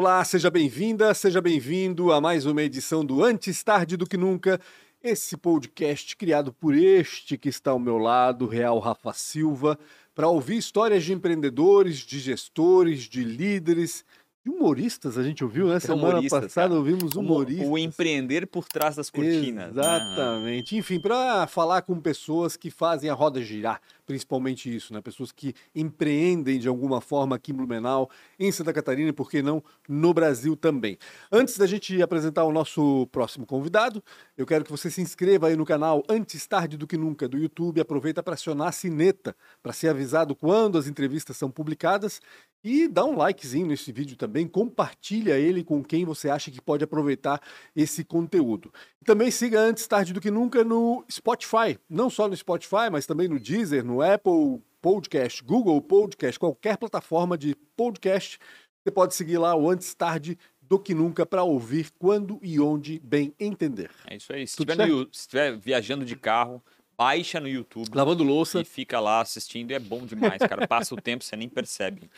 Olá, seja bem-vinda, seja bem-vindo a mais uma edição do Antes Tarde do Que Nunca, esse podcast criado por este que está ao meu lado, Real Rafa Silva, para ouvir histórias de empreendedores, de gestores, de líderes, de humoristas, a gente ouviu, né? Semana passada cara. ouvimos humoristas. O, o, empreender por trás das cortinas. Né? Exatamente. Né? Enfim, para falar com pessoas que fazem a roda girar, principalmente isso, né? Pessoas que empreendem de alguma forma aqui em Blumenau, em Santa Catarina e, por que não, no Brasil também. Antes da gente apresentar o nosso próximo convidado, eu quero que você se inscreva aí no canal Antes Tarde do Que Nunca do YouTube. Aproveita para acionar a sineta para ser avisado quando as entrevistas são publicadas e dá um likezinho nesse vídeo também, compartilha ele com quem você acha que pode aproveitar esse conteúdo. Também siga Antes Tarde do Que Nunca no Spotify, não só no Spotify, mas também no Deezer, no Apple Podcast, Google Podcast, qualquer plataforma de podcast. Você pode seguir lá o Antes Tarde do que nunca para ouvir quando e onde bem entender. É isso aí. Se estiver viajando de carro, baixa no YouTube. Lavando louça. E fica lá assistindo. É bom demais, cara. Passa o tempo, você nem percebe.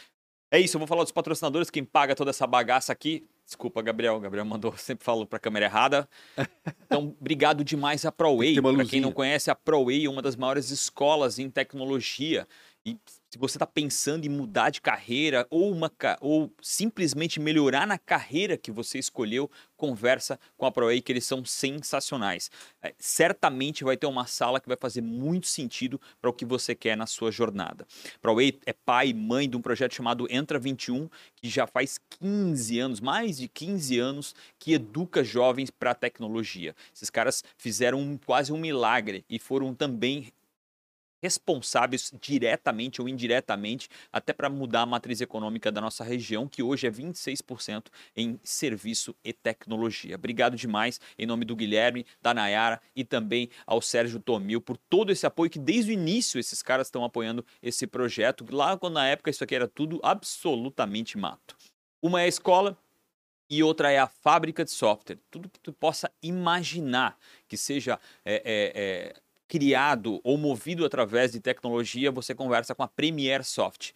É isso, eu vou falar dos patrocinadores, quem paga toda essa bagaça aqui. Desculpa, Gabriel. Gabriel mandou, sempre falo para a câmera errada. Então, obrigado demais a ProWay. Para quem não conhece, a ProWay é uma das maiores escolas em tecnologia. E se você está pensando em mudar de carreira ou, uma, ou simplesmente melhorar na carreira que você escolheu, conversa com a ProWay que eles são sensacionais. É, certamente vai ter uma sala que vai fazer muito sentido para o que você quer na sua jornada. ProWay é pai e mãe de um projeto chamado Entra 21, que já faz 15 anos, mais de 15 anos, que educa jovens para a tecnologia. Esses caras fizeram um, quase um milagre e foram também responsáveis diretamente ou indiretamente até para mudar a matriz econômica da nossa região, que hoje é 26% em serviço e tecnologia. Obrigado demais em nome do Guilherme, da Nayara e também ao Sérgio Tomil por todo esse apoio que desde o início esses caras estão apoiando esse projeto. Lá quando na época isso aqui era tudo absolutamente mato. Uma é a escola, e outra é a fábrica de software. Tudo que tu possa imaginar que seja é, é, é, criado ou movido através de tecnologia, você conversa com a Premier Soft.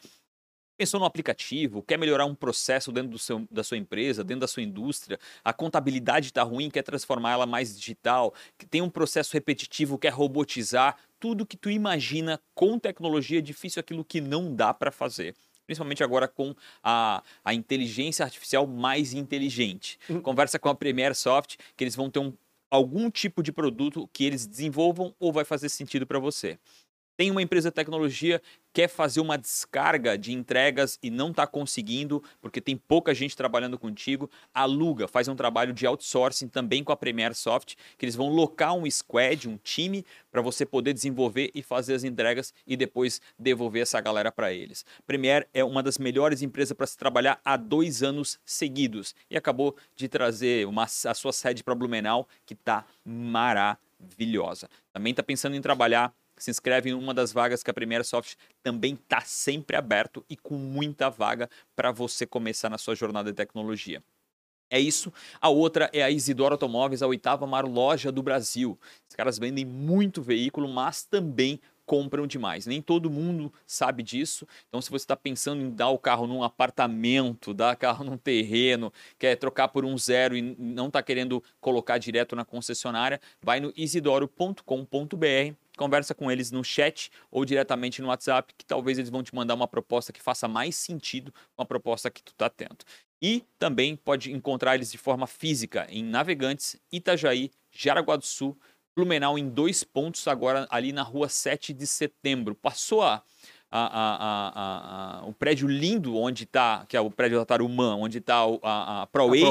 Pensou no aplicativo, quer melhorar um processo dentro seu, da sua empresa, dentro da sua indústria, a contabilidade está ruim, quer transformar ela mais digital, tem um processo repetitivo, quer robotizar, tudo que tu imagina com tecnologia é difícil aquilo que não dá para fazer principalmente agora com a, a inteligência artificial mais inteligente. Uhum. Conversa com a Premier Soft, que eles vão ter um algum tipo de produto que eles desenvolvam ou vai fazer sentido para você. Tem uma empresa de tecnologia quer fazer uma descarga de entregas e não está conseguindo porque tem pouca gente trabalhando contigo, aluga, faz um trabalho de outsourcing também com a Premier Soft, que eles vão locar um squad, um time para você poder desenvolver e fazer as entregas e depois devolver essa galera para eles. Premier é uma das melhores empresas para se trabalhar há dois anos seguidos e acabou de trazer uma, a sua sede para Blumenau que está maravilhosa. Também está pensando em trabalhar se inscreve em uma das vagas que a Primeira Soft também está sempre aberto e com muita vaga para você começar na sua jornada de tecnologia. É isso. A outra é a Isidoro Automóveis, a oitava maior loja do Brasil. Os caras vendem muito veículo, mas também compram demais. Nem todo mundo sabe disso. Então, se você está pensando em dar o carro num apartamento, dar carro num terreno, quer trocar por um zero e não está querendo colocar direto na concessionária, vai no isidoro.com.br conversa com eles no chat ou diretamente no WhatsApp, que talvez eles vão te mandar uma proposta que faça mais sentido com a proposta que tu está tendo. E também pode encontrar eles de forma física em Navegantes, Itajaí, Jaraguá do Sul, Blumenau em dois pontos agora ali na rua 7 de setembro. Passou a, a, a, a, o prédio lindo onde está, que é o prédio da Tarumã, onde está a, a ProWay,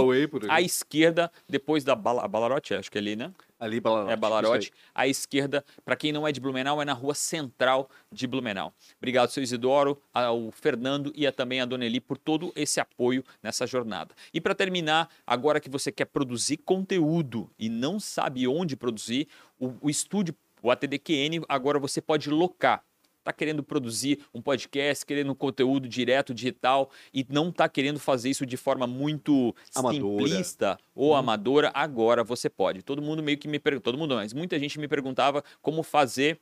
à esquerda, depois da Bal Balarote, acho que é ali, né? Ali, Balarote. É Balarote. À esquerda, para quem não é de Blumenau, é na rua central de Blumenau. Obrigado, seu Isidoro, ao Fernando e a, também a Dona Eli por todo esse apoio nessa jornada. E para terminar, agora que você quer produzir conteúdo e não sabe onde produzir, o, o estúdio, o ATDQN, agora você pode locar está querendo produzir um podcast, querendo um conteúdo direto, digital, e não está querendo fazer isso de forma muito amadora. simplista ou hum. amadora, agora você pode. Todo mundo meio que me pergunta, todo mundo, mas muita gente me perguntava como fazer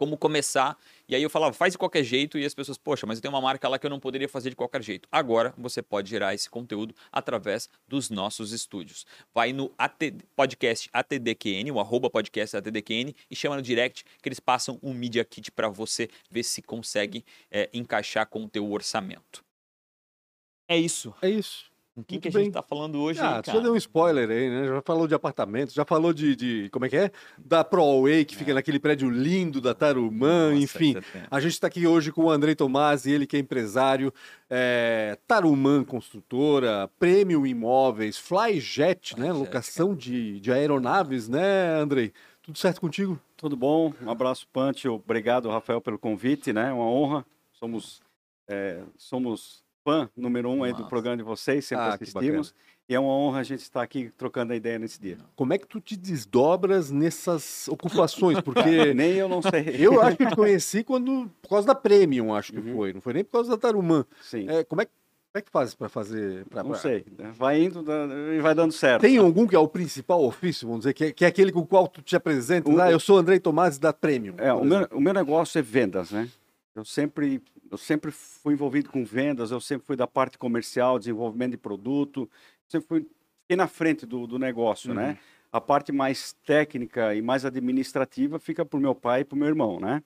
como começar. E aí eu falava, faz de qualquer jeito, e as pessoas, poxa, mas eu tenho uma marca lá que eu não poderia fazer de qualquer jeito. Agora você pode gerar esse conteúdo através dos nossos estúdios. Vai no AT, podcast ATDQN, o arroba podcast ATDQN, e chama no direct que eles passam um Media Kit para você ver se consegue é, encaixar com o teu orçamento. É isso. É isso. O que, Muito que a bem. gente tá falando hoje, Ah, hein, tu já cara? deu um spoiler aí, né? Já falou de apartamentos, já falou de, de- como é que é? Da ProAway, que fica naquele prédio lindo da Tarumã, Nossa, enfim. A gente está aqui hoje com o Andrei Tomasi, ele que é empresário, é, Tarumã Construtora, Prêmio Imóveis, Flyjet, né? Locação de, de aeronaves, né, Andrei? Tudo certo contigo? Tudo bom? Um abraço, Punch. Obrigado, Rafael, pelo convite, né? Uma honra. Somos, é, somos fã número um aí do programa de vocês, sempre Ah, assistimos. E é uma honra a gente estar aqui trocando a ideia nesse dia. Como é que tu te desdobras nessas ocupações? Porque Nem eu não sei. eu acho que te conheci quando, por causa da Premium, acho que Uhum. foi. Não foi nem por causa da Tarumã. Sim. É, como, é, que- como é que fazes para fazer? pra- não sei. né? Vai indo e vai dando certo. Tem algum que é o principal ofício, vamos dizer, que é, que é aquele com o qual tu te apresentas? O- Ah, eu sou Andrei Tomás da Premium. É, o, meu, o meu negócio é vendas, né? Eu sempre, eu sempre fui envolvido com vendas, eu sempre fui da parte comercial, desenvolvimento de produto, sempre fui, fiquei na frente do, do negócio, né? A parte mais técnica e mais administrativa fica para o meu pai e para o meu irmão, né?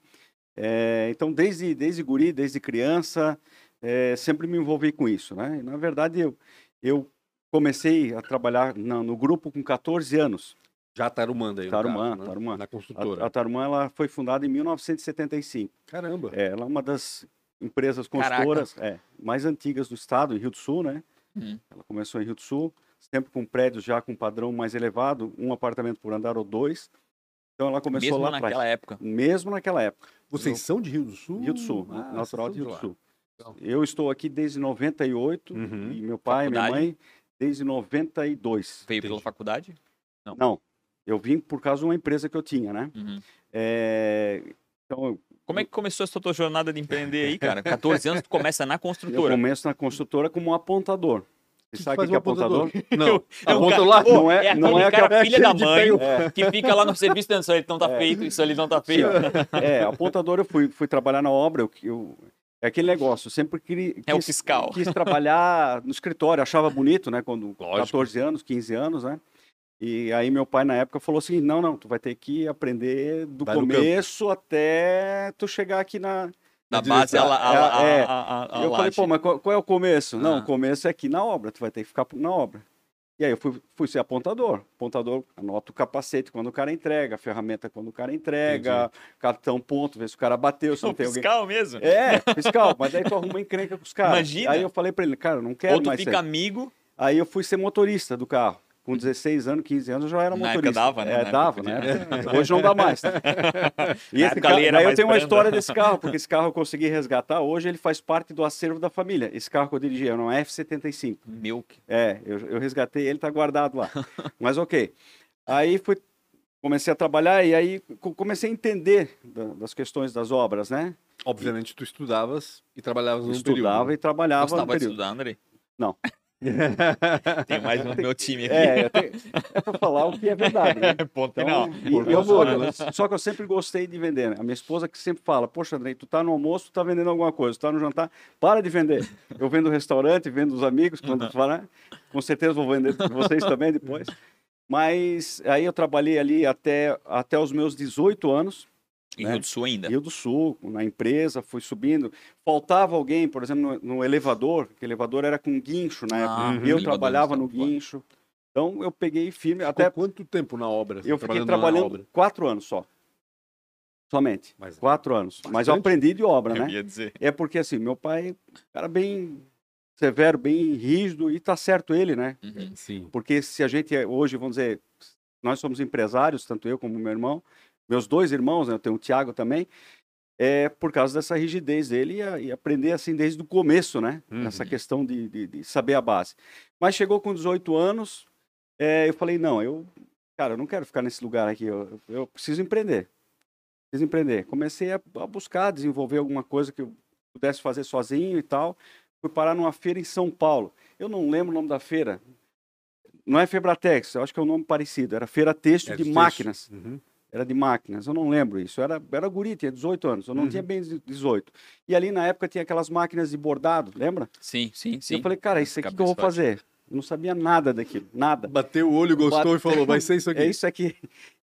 É, então, desde, desde guri, desde criança, é, sempre me envolvi com isso, né? E, na verdade, eu, eu comecei a trabalhar na- no grupo com 14 anos. Já Tarumã daí. Tarumã, caso, né? Tarumã. Na A, construtora. a Tarumã ela foi fundada em 1975. Caramba. É, ela é uma das empresas construtoras é, mais antigas do estado, em Rio do Sul, né? Uhum. Ela começou em Rio do Sul, sempre com prédios já com padrão mais elevado, um apartamento por andar ou dois. Então ela começou Mesmo lá naquela atrás. época. Mesmo naquela época. Vocês são de Rio do Sul? Rio do Sul, Ah, natural de Rio do Sul. Legal. Eu estou aqui desde 98 Uhum. e meu pai e minha mãe desde 92. Veio pela faculdade? Não. Não, eu vim por causa de uma empresa que eu tinha, né? Uhum. É, então eu- Como é que começou essa tua jornada de empreender aí, cara? 14 anos, tu começa na eu construtora. começo na construtora como um apontador. Você sabe o que, que é apontador? Não. É um cara- lá? Não é- é não aquele é cara aquela- filha da mãe pé- que fica lá no serviço dizendo, isso ali não tá É. feito, isso ali não tá feito. é, apontador eu fui, fui trabalhar na obra, eu, eu- é aquele negócio, eu sempre queria, É o quis, fiscal. quis trabalhar no escritório, achava bonito, né, quando Lógico. 14 anos, 15 anos, né, e aí meu pai na época falou assim, não, não, tu vai ter que aprender do Vai começo até tu chegar aqui na... Direção. base, a, la- a, a, É, a, a, eu falei, pô, mas qual, qual é o começo? Não, Ah. o começo é aqui na obra, tu vai ter que ficar na obra. E aí eu fui, fui ser apontador. Apontador, anota o capacete quando o cara entrega, a ferramenta quando o cara entrega, cartão ponto, vê se o cara bateu, se não tem alguém. fiscal mesmo. É, fiscal, mas daí tu arruma encrenca com os caras. Imagina. Aí eu falei pra ele, cara, não quero Ou tu mais fica ser. amigo, Aí eu fui ser motorista do carro. Com 16 anos, 15 anos, eu já era Na motorista. época dava, né? É, Na dava, época né? Hoje não dá mais. E Na esse carro, daí eu tenho uma branda. história desse carro, porque esse carro eu consegui resgatar. Hoje ele faz parte do acervo da família. Esse carro que eu dirigi era um F-75. meu, É, eu, eu resgatei ele, tá guardado lá. Mas ok. Aí fui, comecei a trabalhar e aí co- comecei a entender da- das questões das obras, né? Obviamente, tu estudavas e trabalhavas num Estudava período. e trabalhava no gostava de período. estudar, Andrei? Não. Tem mais um no meu time aqui. É, tenho- é para falar o que é verdade. Né? Ponto Então, final. e eu favor, só, né? só que eu sempre gostei de vender. né? A minha esposa que sempre fala, poxa, Andrei, tu tá no almoço, tu tá vendendo alguma coisa, tu tá no jantar, para de vender. Eu vendo restaurante, vendo os amigos, quando tu fala, né? com certeza vou vender vocês também depois. Mas aí eu trabalhei ali até, até os meus 18 anos, Em né? Rio do Sul ainda. Rio do Sul, na empresa, fui subindo. Faltava alguém, por exemplo, no, no elevador, que elevador era com guincho na época. Ah, e eu elevadores trabalhava no fora. guincho. Então eu peguei firme, Até até quanto tempo na obra? eu fiquei na trabalhando obra? quatro anos só. Somente. Mas- Quatro anos. Mas eu Bastante. aprendi de obra, Eu né? ia dizer. É porque assim, meu pai era bem severo, bem rígido, e tá certo ele, né? Uhum. Sim. Porque se a gente é- hoje, vamos dizer, nós somos empresários, tanto eu como meu irmão, meus dois irmãos, né, eu tenho o Tiago também, é por causa dessa rigidez dele e, a- e aprender assim desde o começo, né? Uhum. Essa questão de, de- de saber a base. Mas chegou com 18 anos, é, eu falei, não, eu, cara, eu não quero ficar nesse lugar aqui, eu, eu preciso empreender. Preciso empreender. Comecei a, a buscar, desenvolver alguma coisa que eu pudesse fazer sozinho e tal. Fui parar numa feira em São Paulo. Eu não lembro o nome da feira. Não é Febratex, eu acho que é um nome parecido. Era Feira Têxtil É de dos Máquinas. textos. Uhum. Era de máquinas, eu não lembro isso. Eu era, era guri, tinha 18 anos, eu não Uhum. tinha bem 18. E ali na época tinha aquelas máquinas de bordado, lembra? Sim, sim, E sim. eu falei, cara, isso aqui que eu vou fazer. Eu não sabia nada daquilo, nada. Bateu o olho, gostou Bateu- e falou, vai ser isso aqui. É isso aqui.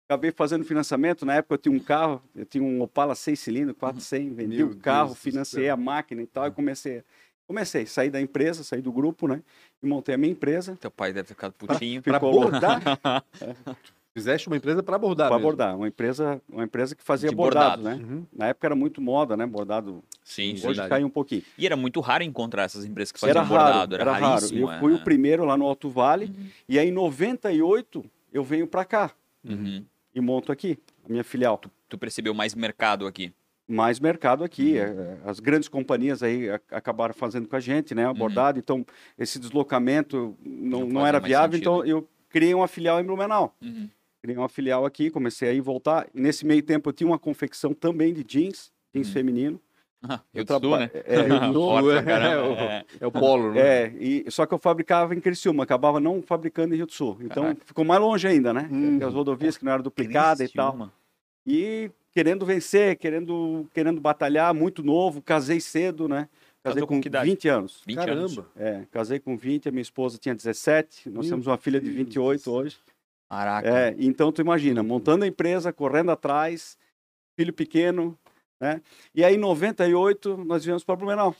Acabei fazendo financiamento. Na época eu tinha um carro, eu tinha um Opala 6 cilindros, 400, vendi Meu o carro, Deus céu. a máquina e tal, e comecei. Comecei, saí da empresa, saí do grupo, né? E montei a minha empresa. Teu pai deve ter ficado putinho. Pra Ficou bordar? Fizeste uma empresa para bordar para mesmo. bordar, uma empresa, uma empresa que fazia bordado, bordado. né? Uhum. Na época era muito moda, né? Bordado. Sim, sim. Hoje Verdade. caiu um pouquinho. E era muito raro encontrar essas empresas que faziam Era raro, bordado. Era, era raro. Eu é. fui o primeiro lá no Alto Vale e aí em 98 eu venho para cá Uhum. e monto aqui a minha filial. Tu percebeu mais mercado aqui. mais mercado aqui. Uhum. é, As grandes companhias aí acabaram fazendo com a gente, né? Abordado. Então, esse deslocamento não, Não não, era viável, sentido. então eu criei uma filial em Blumenau. Uhum. Criei uma filial aqui, comecei a ir voltar. E nesse meio tempo eu tinha uma confecção também de jeans, jeans Uhum. feminino. Eu traba- traba... né? É, eu pra é, é, é. É o polo, né? é, e, só que eu fabricava em Criciúma, acabava não fabricando em Rio do Sul. Então Caraca. ficou mais longe ainda, né? Uhum. As rodovias que não eram duplicadas e tal. E querendo vencer, querendo, querendo batalhar, muito novo, casei cedo, né? Casei com com que idade? 20 anos. 20 anos. Caramba. É, casei com 20, a minha esposa tinha 17, nós Meu temos uma filha de Deus 28 hoje. Caraca. É, então tu imagina, montando a empresa, correndo atrás, filho pequeno, né? E aí em 98 nós viemos para Blumenau.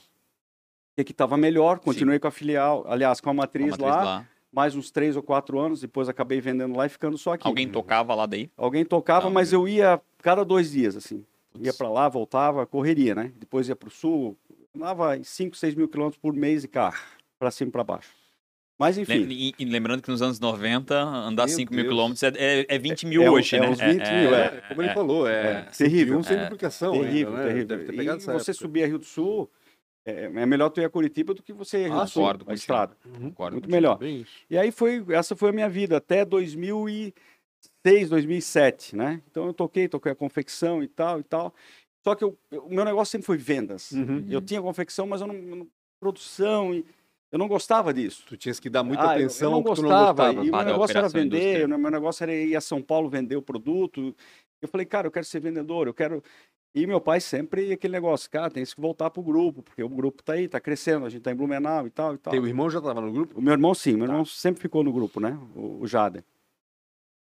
Que aqui estava melhor, continuei com a filial, aliás, com a Com a matriz, matriz lá, lá. mais uns três ou quatro anos, depois acabei vendendo lá e ficando só aqui. Alguém tocava lá daí? Alguém tocava, Não, mas eu ia cada dois dias, assim. Putz. Ia para lá, voltava, correria, né? Depois ia para o sul, andava 5, 6 mil quilômetros por mês de carro, para cima e para baixo. Mas enfim, E, e lembrando que nos anos 90, andar Meu 5 mil Deus. quilômetros é, é, é 20 mil é hoje, é né? uns 20 mil, É, como ele falou, é, É, terrível. sem É. duplicação terrível, ainda, né? terrível. Deve ter E pegado essa você época. subir a Rio do Sul, é, é melhor tu ir a Curitiba do que você ir a Rio Ah, do Sul, concordo a estrada. Uhum. Concordo Muito melhor. E aí foi, essa foi a minha vida até 2006, 2007, né? Então eu toquei, toquei a confecção e tal e tal. Só que eu- eu- o meu negócio sempre foi vendas. Uhum. Eu tinha confecção, mas eu não, eu não- produção e eu não gostava disso. Tu tinhas que dar muita Ah, atenção eu, não que tu gostava. não gostava. E o meu negócio era vender, o meu negócio era ir a São Paulo vender o produto. Eu falei, cara, eu quero ser vendedor, eu quero. E meu pai sempre aquele negócio, cara, tem que voltar pro grupo, porque o grupo tá aí, tá crescendo, a gente tá em Blumenau e tal e tal. Teu irmão já estava no grupo? O meu irmão sim, meu irmão sempre ficou no grupo, né? O, o Jader.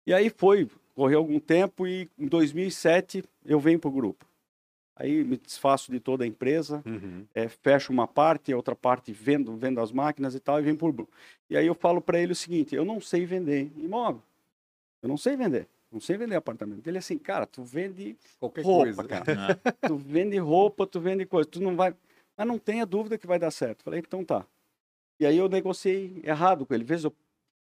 E aí foi, correu algum tempo e em 2007 eu venho pro grupo. Aí me desfaço de toda a empresa, Uhum. é, fecho uma parte, a outra parte vendo, vendo as máquinas e tal, e pro grupo. E aí eu falo para ele o seguinte, eu não sei vender imóvel. Eu não sei vender. Não sei vender apartamento. Ele é assim, cara, tu vende Qualquer roupa, coisa. cara. Ah, tu vende roupa, tu vende coisa, tu não vai. Mas não tenha dúvida que vai dar certo. Falei, então tá. E aí eu negociei errado com ele. Vezes eu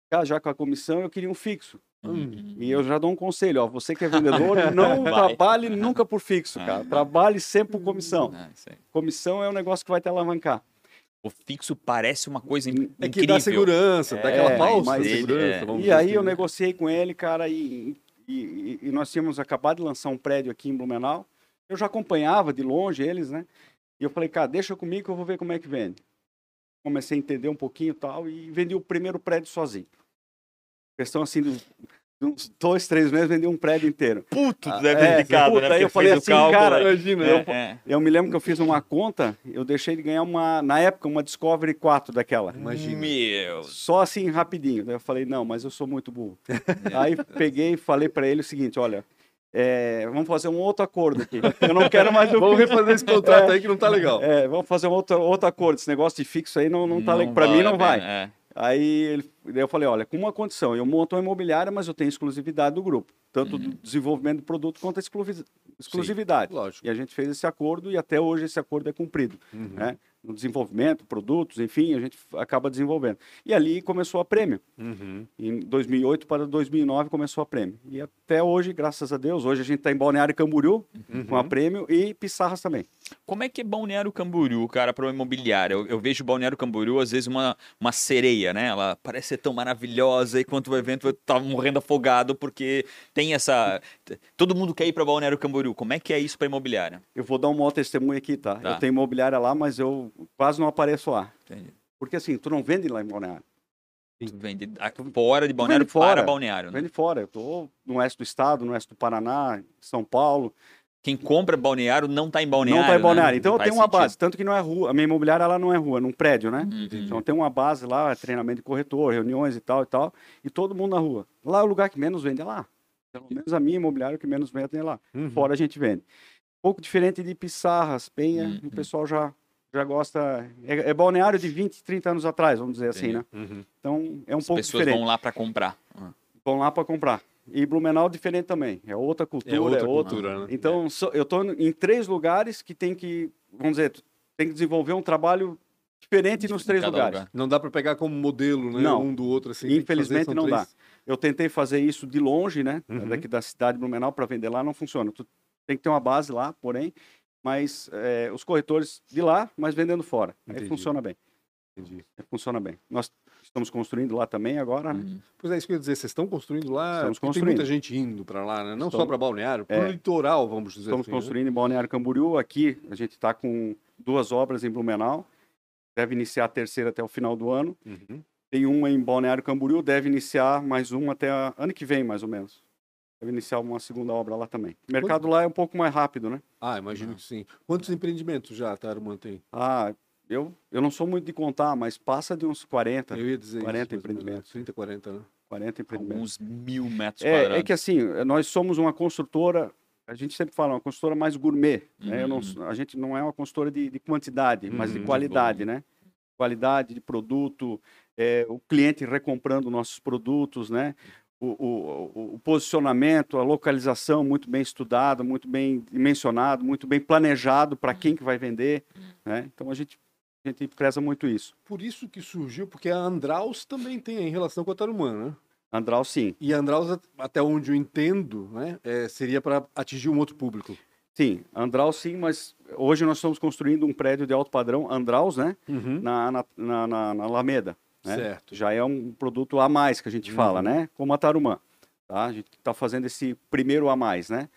ficar já com a comissão, eu queria um fixo. Uhum. E eu já dou um conselho, ó, você que é vendedor, não Vai. trabalhe nunca por fixo, Ah. cara. Trabalhe sempre por comissão. Ah, isso aí. Comissão é um negócio que vai te alavancar. O fixo parece uma coisa in- É que incrível. dá segurança, dá aquela É, falsa mas ele- segurança. é. E aí assim, eu né? negociei com ele, cara, e, e- e nós tínhamos acabado de lançar um prédio aqui em Blumenau. Eu já acompanhava de longe eles, né? E eu falei, cara, deixa comigo que eu vou ver como é que vende. Comecei a entender um pouquinho e tal, e vendi o primeiro prédio sozinho. Questão assim, de, de uns dois, três meses, vendi um prédio inteiro. Puto, Ah, deve é, ter ficado, puta, né? aí eu Porque falei assim, cálculo, cara, né? Imagina, É, né? é. Eu me lembro que eu fiz uma conta, eu deixei de ganhar uma, na época, uma Discovery 4 daquela. Imagina. Meu. Só assim, rapidinho. Daí eu falei, não, mas eu sou muito burro. Aí peguei e falei para ele o seguinte, olha, é, vamos fazer um outro acordo aqui. Eu não quero mais o Vamos refazer esse contrato aí que não tá legal. É, vamos fazer um outro, outro acordo. Esse negócio de fixo aí não, não tá legal. Para vale mim a não vai. pena, é. Aí ele, daí eu falei, olha, com uma condição, eu monto uma imobiliária, mas eu tenho exclusividade do grupo. Tanto do desenvolvimento do produto quanto a exclusi- exclusividade. Lógico. E a gente fez esse acordo e até hoje esse acordo é cumprido. Uhum. Né? No desenvolvimento, produtos, enfim, a gente acaba desenvolvendo. E ali começou a prêmio. Uhum. Em 2008 para 2009 começou a prêmio. E até hoje, graças a Deus, hoje a gente está em Balneário Camboriú com a prêmio e Pissarras também. Como é que é Balneário Camboriú, cara, para uma imobiliária? Eu, eu vejo Balneário Camboriú, às vezes, uma, uma sereia, né? Ela parece ser tão maravilhosa e quando vai vendo, vai estar morrendo afogado porque tem essa. Todo mundo quer ir para Balneário Camboriú. Como é que é isso para imobiliária? Eu vou dar um maior testemunho aqui, tá? Tá. Eu tenho imobiliária lá, mas eu quase não apareço lá. Entendi. Porque assim, tu não vende lá em Balneário. Tu Vende fora de balneário vende fora. para balneário. Né? Vem de fora. Eu tô no oeste do estado, no oeste do Paraná, São Paulo. Quem compra balneário não está em balneário. não está em balneário. Né? Então eu tenho uma sentido. base. Tanto que não é rua. A minha imobiliária ela não é rua, é num prédio, né? Uhum. Então tem uma base lá, treinamento de corretor, reuniões e tal e tal. E todo mundo na rua. Lá é o lugar que menos vende é lá. Pelo menos a minha imobiliária o que menos vende é lá. Uhum. Fora a gente vende. Um pouco diferente de Pissarras, Penha, Uhum. o pessoal já, já gosta. É, é balneário de 20, 30 anos atrás, vamos dizer assim, né? Uhum. Então é um As pouco pessoas diferente. vão lá para comprar. Vão lá para comprar. E Blumenau diferente também. É outra cultura, É outra outro. cultura, né? Então so- eu estou em três lugares que tem que, vamos dizer, tem que desenvolver um trabalho diferente nos três lugares. lugar. Não dá para pegar como modelo, né? Não. Um do outro assim. Infelizmente fazer, não dá. Eu tentei fazer isso de longe, né? Uhum. Daqui da cidade de Blumenau para vender lá não funciona. Tu tem que ter uma base lá, porém, mas é, os corretores de lá, mas vendendo fora. Aí Entendi. funciona bem. Entendi. Aí funciona bem. Nós estamos construindo lá também agora, né? Uhum. Pois é, isso que eu ia dizer, vocês estão construindo lá, Estamos porque tem muita construindo. gente indo para lá, né? Não só Estamos- para balneário, para o É. litoral, vamos dizer Estamos assim. né? construindo em Balneário Camboriú. Aqui a gente está com duas obras em Blumenau. Deve iniciar a terceira até o final do ano. Uhum. Tem uma em Balneário Camboriú, deve iniciar mais uma até a- ano que vem, mais ou menos. Deve iniciar uma segunda obra lá também. O mercado lá é um pouco mais rápido, né? Ah, imagino que sim. Quantos empreendimentos já a Tarumã tem? Ah, eu, eu não sou muito de contar, mas passa de uns 40, Eu ia dizer 40 isso. empreendimentos. 30, 40, né? 40 empreendimentos. Alguns mil metros É, quadrados. é que assim, nós somos uma construtora, a gente sempre fala, uma construtora mais gourmet. Né? Eu não Uhum. sou- a gente não é uma construtora de, de quantidade, mas de Uhum, qualidade, né? Qualidade de produto, é, o cliente recomprando nossos produtos, né? O, o- o- posicionamento, a localização muito bem estudada, muito bem dimensionado, muito bem planejado para quem que vai vender, né? Então a gente, a gente preza muito isso. Por isso que surgiu, porque a Andraus também tem em relação com a Tarumã, né? Andral, sim. E Andraus, at- até onde eu entendo, né, é, seria para atingir um outro público. Sim, Andral sim, mas hoje nós estamos construindo um prédio de alto padrão, Andraus, né? Uhum. Na, na, na, na- na Alameda. Né? Certo. Já é um produto a mais que a gente fala, Uhum. né? Como a Tarumã. Tá? A gente está fazendo esse primeiro a mais, né?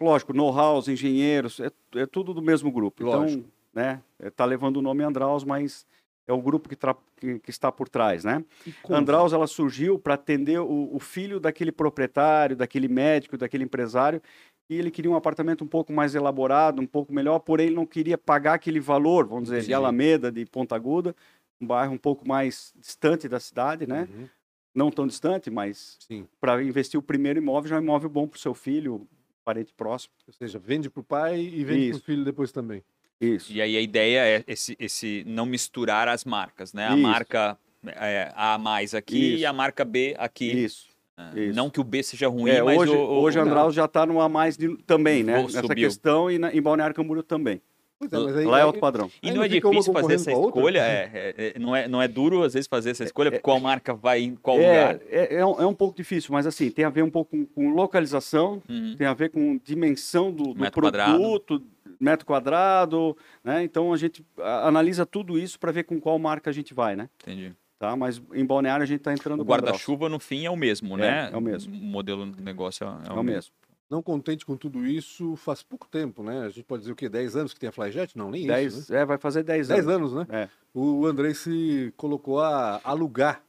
Lógico, know-how, os engenheiros, é, é tudo do mesmo grupo. Lógico. Então, né? Está levando o nome Andraus, mas é o grupo que, que- que está por trás, né? Andraus ela surgiu para atender o, o filho daquele proprietário, daquele médico, daquele empresário, e ele queria um apartamento um pouco mais elaborado, um pouco melhor, porém ele não queria pagar aquele valor, vamos dizer, de Entendi. Alameda, de Ponta Aguda, um bairro um pouco mais distante da cidade, né? Uhum. Não tão distante, mas para investir o primeiro imóvel já é um imóvel bom para o seu filho, parente próximo. Ou seja, vende para o pai e vende para o filho depois também. Isso. E aí a ideia é esse, esse não misturar as marcas, né? A Isso. marca é, A mais aqui e Isso. a marca B aqui. Isso. É, isso. Não que o B seja ruim, É, mas hoje, o, o, hoje o- Andraus já está no a mais de- também, né? Vou- Nessa subiu. questão e na, em Balneário Camboriú também. Pois é, mas aí, Lá é alto padrão. E não é difícil fazer essa escolha? É, é- é- não, é, não é duro, às vezes, fazer essa escolha? Qual marca vai em qual É, lugar? é, é um, é um pouco difícil, mas assim, tem a ver um pouco com, com localização, Uhum. tem a ver com dimensão do, do Metro quadrado. produto, metro quadrado, né? Então a gente analisa tudo isso para ver com qual marca a gente vai, né? Entendi. Tá? Mas em Balneário a gente está entrando O guarda-chuva, no fim, é o mesmo, É, né? é o mesmo. O modelo do negócio é, É o mesmo. Não contente com tudo isso, faz pouco tempo, né? A gente pode dizer o quê? 10 anos que tem a Flyjet? Não, nem isso. Dez, Né? é, vai fazer 10 10 anos. anos, né? É. O Andrei se colocou a alugar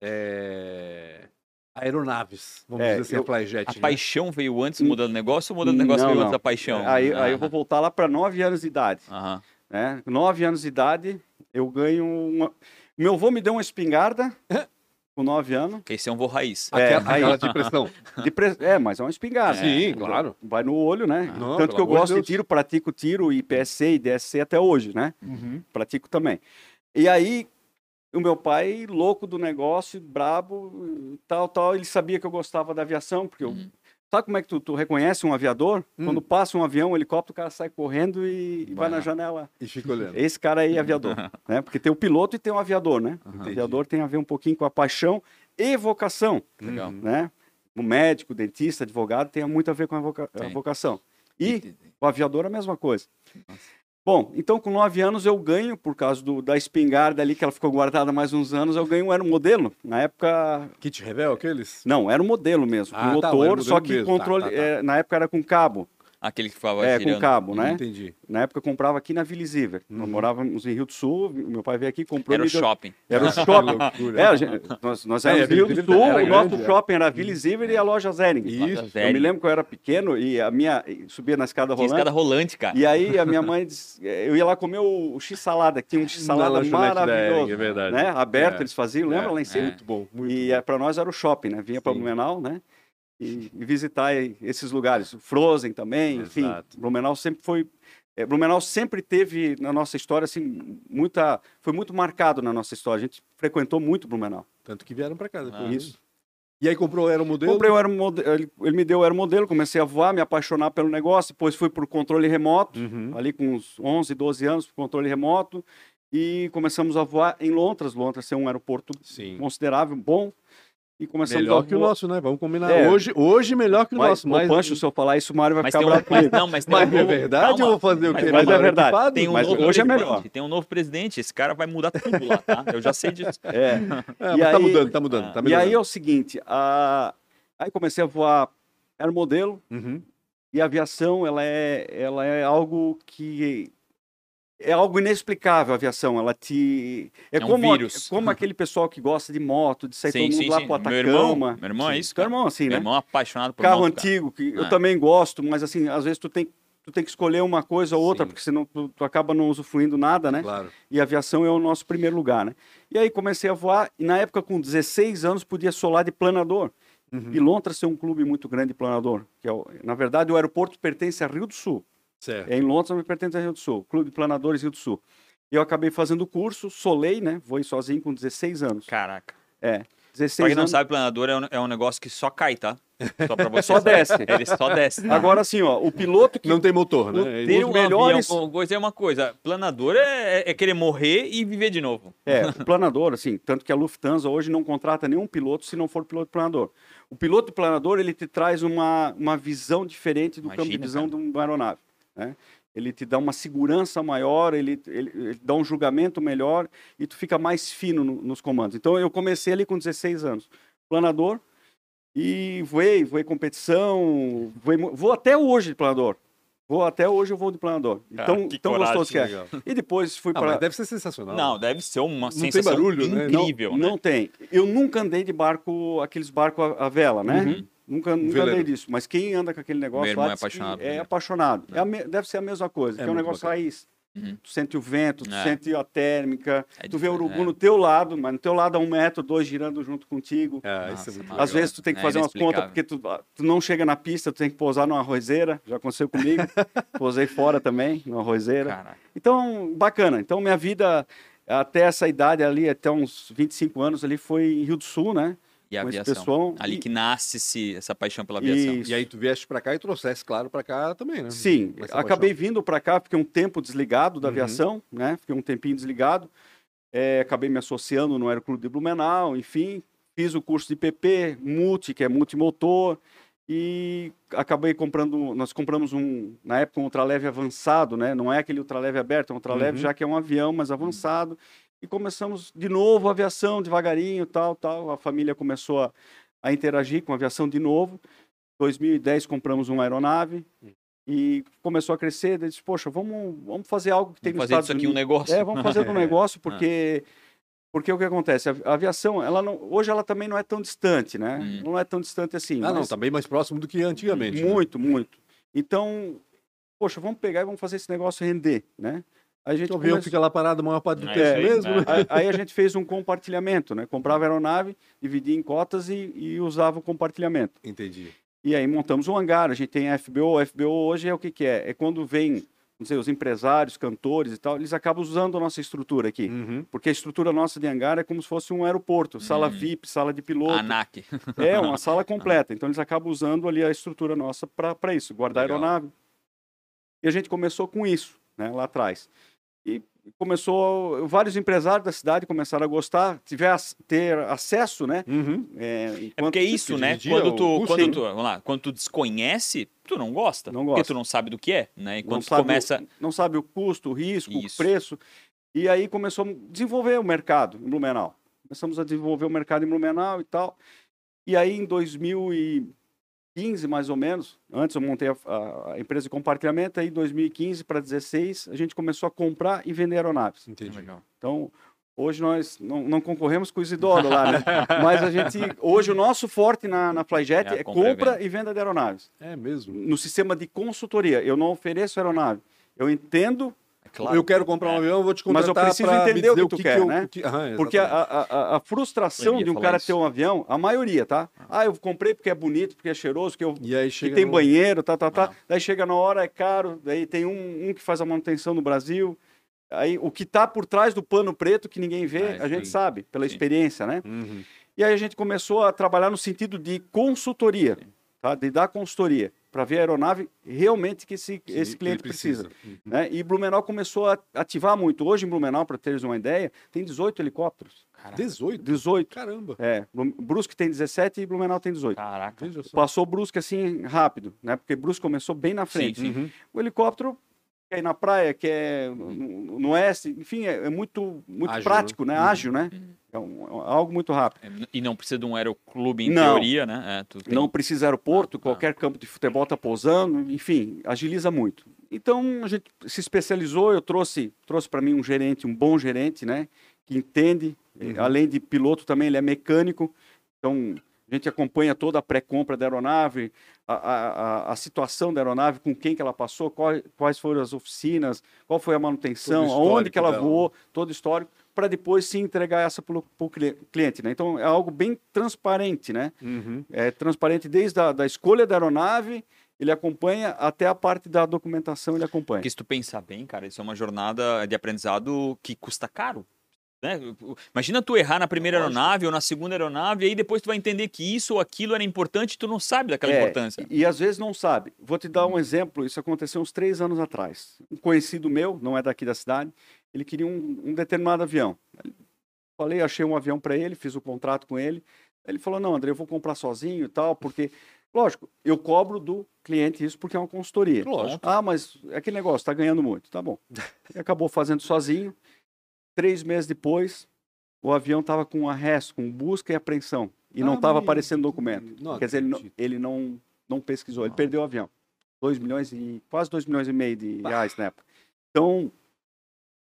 é, aeronaves, vamos É, dizer assim, eu- a Flyjet. A né? paixão veio antes do modelo do negócio ou o modelo do negócio Não, veio não. antes da paixão? Aí, aí eu Ah, vou voltar lá para 9 anos de idade. aham. Né? 9 anos de idade, eu ganho uma... Meu avô me deu uma espingarda com 9 anos. Porque esse é um voo raiz. É, Aquela, de pressão. De pre- É, mas é uma espingarda. Sim, claro. Vai no olho, né? Não, Tanto que eu de gosto de Deus. tiro, pratico tiro e PSC e DSC até hoje, né? Pratico também. E aí, o meu pai, louco do negócio, brabo, tal, tal, ele sabia que eu gostava da aviação, porque eu... Uhum. Sabe como é que tu, tu reconhece um aviador? Hum. Quando passa um avião, um helicóptero, o cara sai correndo e, e vai na janela. E fica olhando. Esse cara aí é aviador, né? Porque tem o piloto e tem o aviador, né? O Entendi. aviador tem a ver um pouquinho com a paixão e vocação Legal. Uhum. né? O médico, dentista, advogado tem muito a ver com a, voca- a vocação. E o aviador é a mesma coisa. Bom, então com nove anos eu ganho, por causa do- da espingarda ali, que ela ficou guardada mais uns anos, eu ganho, era um modelo. Na época, Kit Revel, aqueles? não, era um modelo mesmo, Ah, com tá, motor, um só que mesmo, tá, controle, tá, tá. eh, na época era com cabo. Aquele que ficava é, girando. com cabo, né? Entendi. Na época eu comprava aqui na Vila Isiver. Nós Uhum. morávamos em Rio do Sul, meu pai veio aqui, comprou. Era o shopping. Era o shopping. É, gente- nós, nós É, éramos do Rio do Sul, o nosso é. shopping era a Vila Isiver e a loja Zering. Isso. Zering. Eu me lembro que eu era pequeno e a minha e subia na escada Tinha rolante. escada rolante, cara. E aí a minha mãe disse, eu ia lá comer o, o X-salada, que tinha um X-salada da maravilhoso. Ering, é verdade. né? Aberto, É. eles faziam, lembra É, lá em cima? Muito bom, muito E é, para nós era o shopping, né? Vinha para. Blumenau, né? E, e visitar esses lugares. Frozen também, enfim. Exato. Blumenau sempre foi. é, Blumenau sempre teve na nossa história assim muita, foi muito marcado na nossa história. A gente frequentou muito Blumenau. Tanto que vieram pra cá depois. Ah. Isso. E aí comprou era o modelo? Comprei o aeromodelo, ele, ele me deu o aeromodelo, comecei a voar, me apaixonar pelo negócio, depois fui para o controle remoto, Uhum. ali com uns 11, 12 anos, pro controle remoto, e começamos a voar em Londres. Londres é um aeroporto Sim. considerável, bom, e começamos Melhor a que o nosso, né? Vamos combinar. É. Hoje, hoje melhor que o Mas, nosso. Mas, Pancho, se eu falar isso, o Mário vai Mas ficar um, bravo mas, comigo. não, mas tem mas um é verdade calma. eu vou fazer o quê? mas é verdade. Equipado? Tem um Mas novo hoje é melhor. Tem um novo presidente, esse cara vai mudar tudo lá, tá? Eu já sei disso. É. É, E mas tá aí- mudando, tá mudando. Ah. Tá E aí é o seguinte, a... aí comecei a voar aeromodelo, Uhum. e a aviação, ela é, ela é algo que... É algo inexplicável a aviação, ela te... É, É um como, vírus. como aquele pessoal que gosta de moto, de sair Sim, todo mundo sim, lá sim. pro Meu irmão- Atacama. meu irmão é isso, cara. irmão assim, Meu né? irmão é apaixonado por Carro moto, cara. antigo, que eu Ah. também gosto, mas assim, às vezes tu tem, tu tem que escolher uma coisa ou outra, porque senão tu, tu acaba não usufruindo nada, né? Claro. E a aviação é o nosso primeiro lugar, né? E aí comecei a voar, e na época com 16 anos podia solar de planador. Uhum. E Londres tem um clube muito grande de planador, que é na verdade o aeroporto pertence a Rio do Sul. Certo. É em Londres, mas pertence a Rio do Sul, Clube de Planadores Rio do Sul. Eu acabei fazendo o curso, solei, né? Voei sozinho com 16 anos. Caraca. É, 16 Pra quem não anos. sabe, planador é um, é um negócio que só cai, tá? Só pra você. Só desce. Ele só desce. tá? Agora assim, ó, o piloto que Não tem motor, O né? teu- Um melhores- avião, coisa é uma coisa. Planador é, é querer morrer e viver de novo. É, o planador, assim, tanto que a Lufthansa hoje não contrata nenhum piloto se não for piloto planador. O piloto planador, ele te traz uma, uma visão diferente do campo de Imagina, visão cara. de uma aeronave, né? Ele te dá uma segurança maior, ele, ele, ele dá um julgamento melhor e tu fica mais fino no- nos comandos. Então, eu comecei ali com 16 anos, planador, e voei, voei competição, voei, vou até hoje de planador. Vou até hoje eu vou de planador. Cara, Então, que tão coragem, gostoso que é. Legal. E depois fui Ah, para deve ser sensacional. Não, deve ser uma tem sensação barulho, né? Não- incrível, né? Não tem. Eu nunca andei de barco, aqueles barcos a, a vela, né? Uhum. Nunca, nunca andei disso. Mas quem anda com aquele negócio lá é apaixonado é apaixonado. É a me- deve ser a mesma coisa, É que é um negócio bacana. raiz. Uhum. Tu sente o vento, tu É. sente a térmica, É tu vê o urubu é. no teu lado, mas no teu lado a um metro, dois girando junto contigo. Ah, Nossa, isso é muito mano. Às vezes tu tem que É fazer umas contas porque tu, tu não chega na pista, tu tem que pousar numa arrozeira. Já aconteceu comigo. Posei fora também, numa arrozeira. Caraca. Então, bacana. Então, minha vida até essa idade ali, até uns 25 anos ali, foi em Rio do Sul, né? E a aviação. pessoal. Ali E- que nasce esse, essa paixão pela aviação. Isso. E aí tu vieste pra cá e trouxesse, claro, pra cá também, né? Sim, acabei paixão. vindo para cá, fiquei um tempo desligado da Uhum. aviação, né? Fiquei um tempinho desligado. É, acabei me associando no Aeroclube de Blumenau, enfim. Fiz o curso de PP, multi, que é multimotor. E acabei comprando, nós compramos um, na época, um ultraleve avançado, né? Não é aquele ultraleve aberto, é um ultraleve Uhum. já que é um avião, mas avançado. E começamos de novo a aviação, devagarinho, tal, tal. A família começou a, a interagir com a aviação de novo. 2010 compramos uma aeronave e começou a crescer. Daí disse, poxa, vamos, vamos fazer algo que tem Vamos nos fazer Estados disso aqui um Unidos. negócio. É, vamos fazer um negócio porque porque o que acontece? A aviação, ela não, hoje ela também não é tão distante, né? Hum. Não é tão distante assim. Ah, não, mas tá bem mais próximo do que antigamente. né? muito, muito. Então, poxa, vamos pegar e vamos fazer esse negócio render, né? A gente O avião começou- fica lá parado a maior parte do É, tempo é, mesmo, né? Aí, aí a gente fez um compartilhamento, né? Comprava a aeronave, dividia em cotas e, e usava o compartilhamento. Entendi. E aí montamos um hangar, a gente tem a FBO. A FBO hoje é o que, que é? É quando vem, não sei, os empresários, cantores e tal, eles acabam usando a nossa estrutura aqui. Uhum. Porque a estrutura nossa de hangar é como se fosse um aeroporto, sala Hum. VIP, sala de piloto. ANAC. É, uma sala completa. Então eles acabam usando ali a estrutura nossa para isso, guardar Legal. a aeronave. E a gente começou com isso, né, lá atrás. Começou, vários empresários da cidade começaram a gostar, tiver ter acesso, né? Uhum. É, É porque é isso, né? Quando o tu, quando tu, vamos lá, quando tu desconhece, tu não gosta. Não Porque gosta. tu não sabe do que é, né? E não quando começa... o, não sabe o custo, o risco, Isso. o preço. E aí começou a desenvolver o mercado em Blumenau. Começamos a desenvolver o mercado em Blumenau e tal. E aí em 2000 e 2015, mais ou menos, antes eu montei a, a- empresa de compartilhamento, aí em 2015 para 16 a gente começou a comprar e vender aeronaves. Entendi. Legal. Então, hoje nós não, não concorremos com o Isidoro lá, né? Mas a gente, hoje o nosso forte na, na Flyjet É é, compra e compra e venda de aeronaves. É mesmo. No sistema de consultoria, eu não ofereço aeronave. Eu entendo, claro. eu quero comprar um É. avião, eu vou te Mas eu contratar preciso entender o que tu quer, eu- né? que- Aham, porque a, a, a- frustração de um cara isso. ter um avião, a maioria, tá? Ah, eu comprei porque é bonito, porque é cheiroso, porque eu que tem no- banheiro, tá, tá, tá. Ah. Daí chega na hora, é caro. Daí tem um, um que faz a manutenção no Brasil. Aí o que tá por trás do pano preto que ninguém vê, Ah, a gente sim. sabe, pela Sim. experiência, né? Uhum. E aí a gente começou a trabalhar no sentido de consultoria, tá? De dar consultoria para ver a aeronave realmente que esse, Sim, esse cliente precisa. Uhum. né? E Blumenau começou a ativar muito. Hoje em Blumenau, para teres uma ideia, tem 18 helicópteros. Caraca. 18? 18. Caramba. É, Brusque tem 17 e Blumenau tem 18. Caraca. Passou Brusque assim rápido, né? Porque Brusque começou bem na frente. sim. Uhum. O helicóptero quer ir na praia, quer no, no oeste, enfim, é, é muito, muito Ágil, prático, né? né? Uhum. Ágil, né? É, um- é algo muito rápido. É, E não precisa de um aeroclube em Não. teoria, né? É, tem- Não precisa aeroporto, Ah, ah. qualquer campo de futebol tá pousando, enfim, agiliza muito. Então a gente se especializou, eu trouxe, trouxe para mim um gerente, um bom gerente, né? Que entende, eh, Uhum. além de piloto também ele é mecânico, então a gente acompanha toda a pré-compra da aeronave, a, a, a- situação da aeronave, com quem que ela passou, quais, quais foram as oficinas, qual foi a manutenção, aonde que ela dela. voou, todo histórico, para depois sim entregar essa para o cliente, né? Então é algo bem transparente, né? Uhum. é transparente desde a da escolha da aeronave, ele acompanha até a parte da documentação, ele acompanha. Porque se tu pensar bem, cara, isso é uma jornada de aprendizado que custa caro. Né? Imagina tu errar na primeira aeronave ou na segunda aeronave, e aí depois tu vai entender que isso ou aquilo era importante e tu não sabe daquela É, importância. E, e às vezes não sabe. Vou te dar um exemplo, isso aconteceu uns três anos atrás. Um conhecido meu, não é daqui da cidade, ele queria um, um determinado avião. Falei, achei um avião para ele, fiz o contrato com ele. Ele falou, não, André, eu vou comprar sozinho e tal, porque... Lógico, eu cobro do cliente isso porque é uma consultoria. Lógico. Ah, mas é aquele negócio, está ganhando muito. Tá bom. Ele acabou fazendo sozinho. Três meses depois, o avião estava com arresto, com busca e apreensão. E não Ah, estava mas- aparecendo documento. Não Quer dizer, ele não, ele não, não pesquisou, ele perdeu o avião. 2 milhões e quase 2 milhões e meio de Bah. reais na época. Então,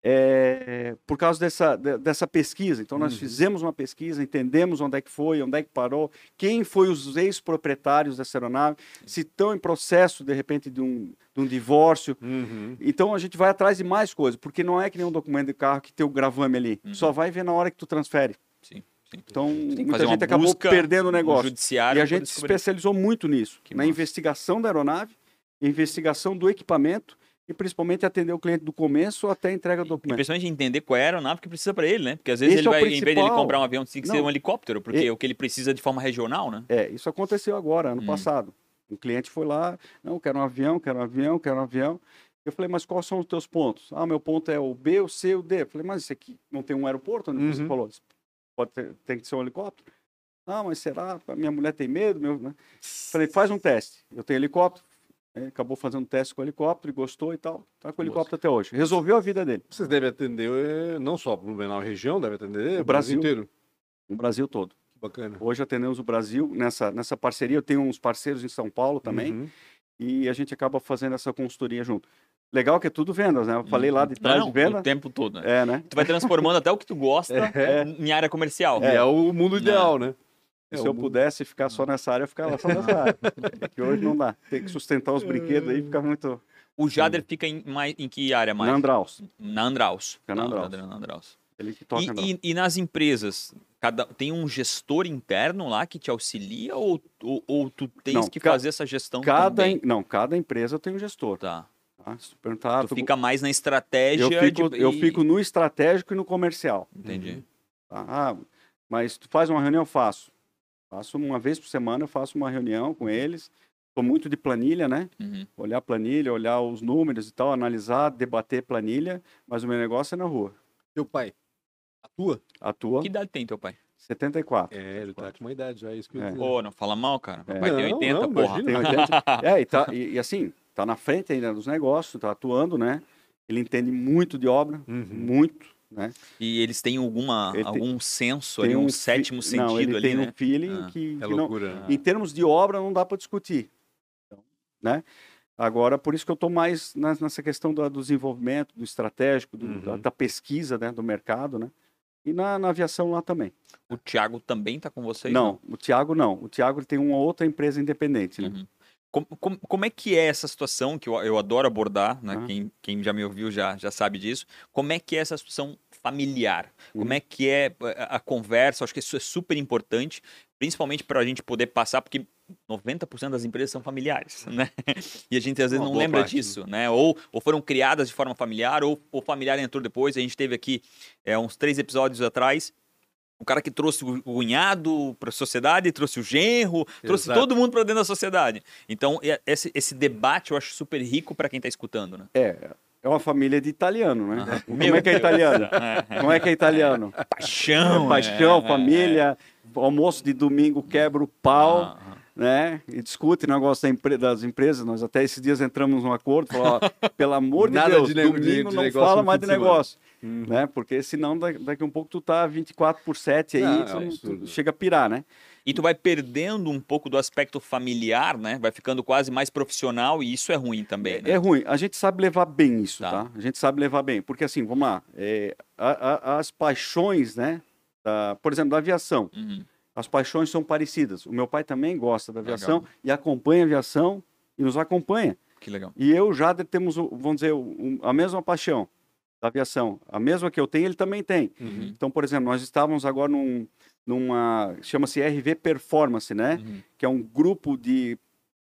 é, por causa dessa, de- dessa pesquisa, então nós Uhum. fizemos uma pesquisa, entendemos onde é que foi, onde é que parou, quem foi os ex-proprietários dessa aeronave, se estão em processo, de repente, de um, de um divórcio. Uhum. Então a gente vai atrás de mais coisas, porque não é que nem um documento de carro que tem o gravame ali. Uhum. Só vai ver na hora que tu transfere. Sim, sim. Então, muita gente acabou perdendo o negócio. judiciário E a gente se especializou muito nisso, Que na massa. investigação da aeronave, investigação do equipamento e principalmente atender o cliente do começo até a entrega do E documento. principalmente entender qual é a aernave que precisa para ele, né? Porque às vezes Esse ele é o vai, em vez de ele principal. comprar um avião, tem que ser um helicóptero, porque E- é o que ele precisa de forma regional, né? É, isso aconteceu agora, ano Hum. passado. Um cliente foi lá, não, quero um avião, quero um avião, quero um avião. Eu falei, mas quais são os teus pontos? Ah, meu ponto é o B, o C, o D. Eu falei, mas isso aqui não tem um aeroporto? Onde você Uhum. falou? Pode ter, tem que ser um helicóptero? Ah, mas será? Minha mulher tem medo? Meu... né? Falei, faz um teste. Eu tenho helicóptero. Ele acabou fazendo um teste com o helicóptero e gostou e tal. Tá com o helicóptero até hoje. Resolveu a vida dele. Vocês devem atender eh, não só Blumenau região, deve atender O o Brasil Brasil. inteiro. No Brasil todo. Que bacana. Hoje atendemos o Brasil nessa, nessa parceria. Eu tenho uns parceiros em São Paulo também. Uhum. e a gente acaba fazendo essa consultoria junto. Legal que é tudo vendas, né? Eu falei lá de trás Não, de venda. o tempo todo. né? É, né? Tu vai transformando até o que tu gosta É. em área comercial. E é o mundo ideal, né? É Se eu mundo- pudesse ficar só nessa área, eu ficava só nessa área. É que hoje não dá. Tem que sustentar os brinquedos aí, fica muito. O Jader fica em, mais, em que área mais? Na Andraus. Na Andraus. Fica na Andraus. Jader na Andraus. Ele que toca E, Andraus. e- e nas empresas, cada, tem um gestor interno lá que te auxilia ou, ou, ou tu tens Não, que ca- fazer essa gestão Cada, também? em- não, cada empresa tem um gestor. Tá. Tá? Se tu perguntar, Tu tu- fica mais na estratégia eu, fico, de- eu e- fico no estratégico e no comercial. Entendi. tá? Ah, mas tu faz uma reunião, eu faço. Faço uma vez por semana, eu faço uma reunião com eles. Sou muito de planilha, né? Uhum. olhar a planilha, olhar os números e tal, analisar, debater planilha, mas o meu negócio é na rua. Teu pai atua? Atua Que idade tem teu pai? 74. É, ele tá com uma idade já, é isso que eu É. dizer. Ô, não fala mal, cara. Meu É. pai tem Não, 80, não, porra. Tem 80. é, e, tá, e, e assim, tá na frente ainda dos negócios, tá atuando, né? Ele entende muito de obra, Uhum. muito. Né? E eles têm alguma, Ele tem- algum senso Tem ali, um, fi- sétimo sentido não, ele ali, tem né? um feeling Ah, que, É que não, loucura. né? em termos de obra não dá para discutir, Então, né? Agora, por isso que eu estou mais nessa questão do, do desenvolvimento, do estratégico, do- Uhum. da, da pesquisa, né, do mercado, né? E na, na aviação lá também. O Thiago também tá com vocês? não, o Thiago não. O Thiago ele tem uma outra empresa independente, né? Uhum. Como, como, como é que é essa situação, que eu, eu adoro abordar, né? Ah. Quem, quem já me ouviu já, já sabe disso. Como é que é essa situação familiar? Uhum. Como é que é a, a conversa? Acho que isso é super importante, principalmente para a gente poder passar, porque 90% das empresas são familiares, né? E a gente às vezes Uma não lembra parte, né? disso, né? Ou, ou foram criadas de forma familiar, ou o familiar entrou depois. A gente teve aqui é, uns três episódios atrás o cara que trouxe o cunhado para a sociedade, trouxe o genro, trouxe Exato. todo mundo para dentro da sociedade. Então, esse, esse debate eu acho super rico para quem está escutando, né? É, é uma família de italiano, né? Aham. Como é que é italiano? É. Como é que é italiano? Paixão, Paixão, é, família, almoço de domingo quebra o pau. Ah, né? E discute o negócio da empre- das empresas. Nós até esses dias entramos num acordo, falou, ó, pelo amor de Nada Deus, de domingo de não fala mais de negócio, Uhum. né? Porque senão da- daqui a um pouco tu tá 24 por 7 aí, é tu- tu chega a pirar, né? E tu vai perdendo um pouco do aspecto familiar, né? Vai ficando quase mais profissional e isso é ruim também, né? É ruim. A gente sabe levar bem isso, Tá. tá? A gente sabe levar bem. Porque assim, vamos lá, é, a- a- as paixões, né? da- por exemplo, da aviação. Uhum. As paixões são parecidas. O meu pai também gosta da aviação Legal. e acompanha a aviação e nos acompanha. Que legal. E eu já temos, vamos dizer, a mesma paixão da aviação. A mesma que eu tenho, ele também tem. Uhum. Então, por exemplo, nós estávamos agora num, numa, chama-se RV Performance, né? Uhum. Que é um grupo de,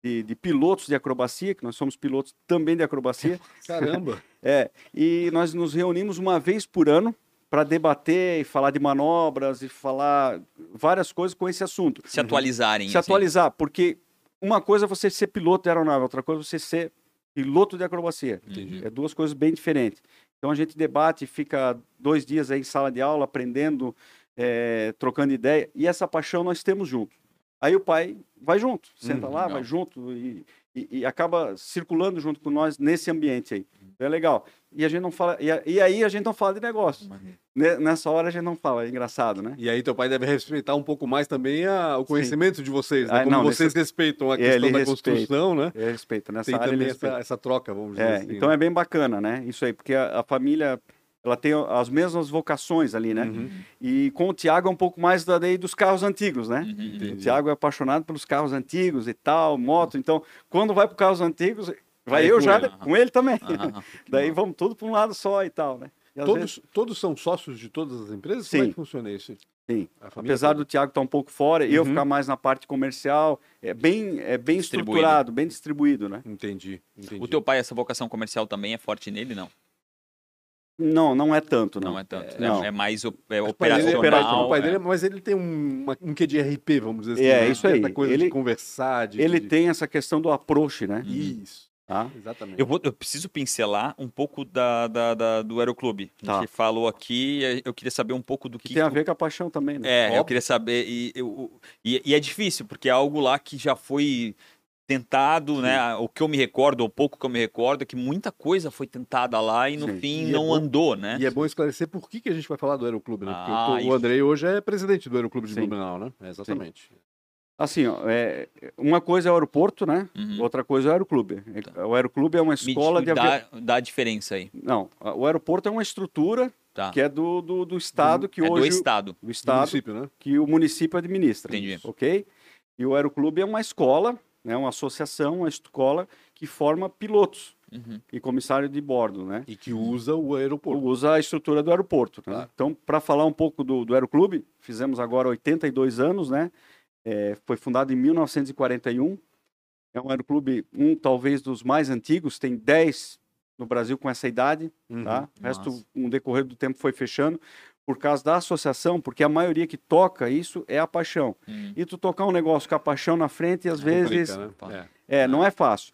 de, de pilotos de acrobacia, que nós somos pilotos também de acrobacia. Caramba. é, e nós nos reunimos uma vez por ano para debater e falar de manobras e falar várias coisas com esse assunto. Se atualizarem. Se assim. atualizar, porque uma coisa é você ser piloto de aeronave, outra coisa é você ser piloto de acrobacia. Entendi. É duas coisas bem diferentes. Então a gente debate, fica dois dias aí em sala de aula, aprendendo, eh, trocando ideia. E essa paixão nós temos junto. Aí o pai vai junto, senta Hum, lá, legal. vai junto e, e- e acaba circulando junto com nós nesse ambiente aí. Então é legal. E a gente não fala. E, a- e aí a gente não fala de negócio. Ne- Nessa hora a gente não fala. É engraçado, né? E aí teu pai deve respeitar um pouco mais também a- o conhecimento de vocês, né? Ah, Como não, vocês nesse- respeitam a É, questão ele da respeita. construção, né? É respeito. Nessa Tem área ele também respeita. essa, essa troca, vamos dizer É, assim. então né? é bem bacana, né? Isso aí, porque a, a família ela tem as mesmas vocações ali, né? Uhum. E com o Tiago é um pouco mais da lei dos carros antigos, né? Uhum. O. Tiago é apaixonado pelos carros antigos e tal, moto. Então, quando vai para carros antigos, vai Vai eu com já ele. com ele também. Aham. Daí vamos tudo para um lado só e tal, né? E Todos, vezes- todos são sócios de todas as empresas? Como é Sim. que funciona isso? sim. A família Apesar toda? do Tiago estar um pouco fora e eu Uhum. ficar mais na parte comercial, é bem, é bem estruturado, bem distribuído, né? Entendi, entendi. O teu pai, essa vocação comercial também é forte nele, não? Não, não é tanto, não. Não, é tanto. É, não. é mais o- é O pai dele é- operacional. o pai dele é- é. mas ele tem um, um quê de RP, vamos dizer assim. É, né? isso aí. Certa coisa Ele- de conversar, de... Ele de- tem essa questão do approach, né? Isso, Tá? exatamente. Eu, vou- eu preciso pincelar um pouco da, da- da- do Aeroclube. A Tá. gente falou aqui, eu queria saber um pouco do que. Que tem a ver com a paixão também, né? É, eu Óbvio. queria saber. E, eu- e, e é difícil, porque é algo lá que já foi tentado, né? O que eu me recordo, ou pouco que eu me recordo, é que muita coisa foi tentada lá e no Sim. fim E é não bom- andou, né? E é bom esclarecer por que, que a gente vai falar do Aeroclube, né? Porque Ah, o, isso. o Andrei hoje é presidente do Aeroclube de Sim. Blumenau, né? É, exatamente. Assim, ó, é, uma coisa é o aeroporto, né? Uhum. Outra coisa é o aeroclube. O aeroclube é uma Me escola de aviação. dá, dá a diferença aí. Não, o aeroporto é uma estrutura Tá. que é do, do, do estado que é do hoje Estado. o Do estado município, né? que o município administra. Entendi. Ok? E o aeroclube é uma escola, né? Uma associação, uma escola que forma pilotos Uhum. e comissário de bordo, né? E que usa o aeroporto. usa a estrutura do aeroporto. né? Claro. Então, para falar um pouco do, do Aeroclube, fizemos agora 82 anos, né? É, foi fundado em 1941. É um aeroclube, um talvez dos mais antigos, tem 10 no Brasil com essa idade, Uhum. tá? O resto, com o decorrer do tempo, foi fechando por causa da associação, porque a maioria que toca isso é a paixão. Uhum. E tu tocar um negócio com a paixão na frente, às vezes, Complica, né? É. é, não é fácil.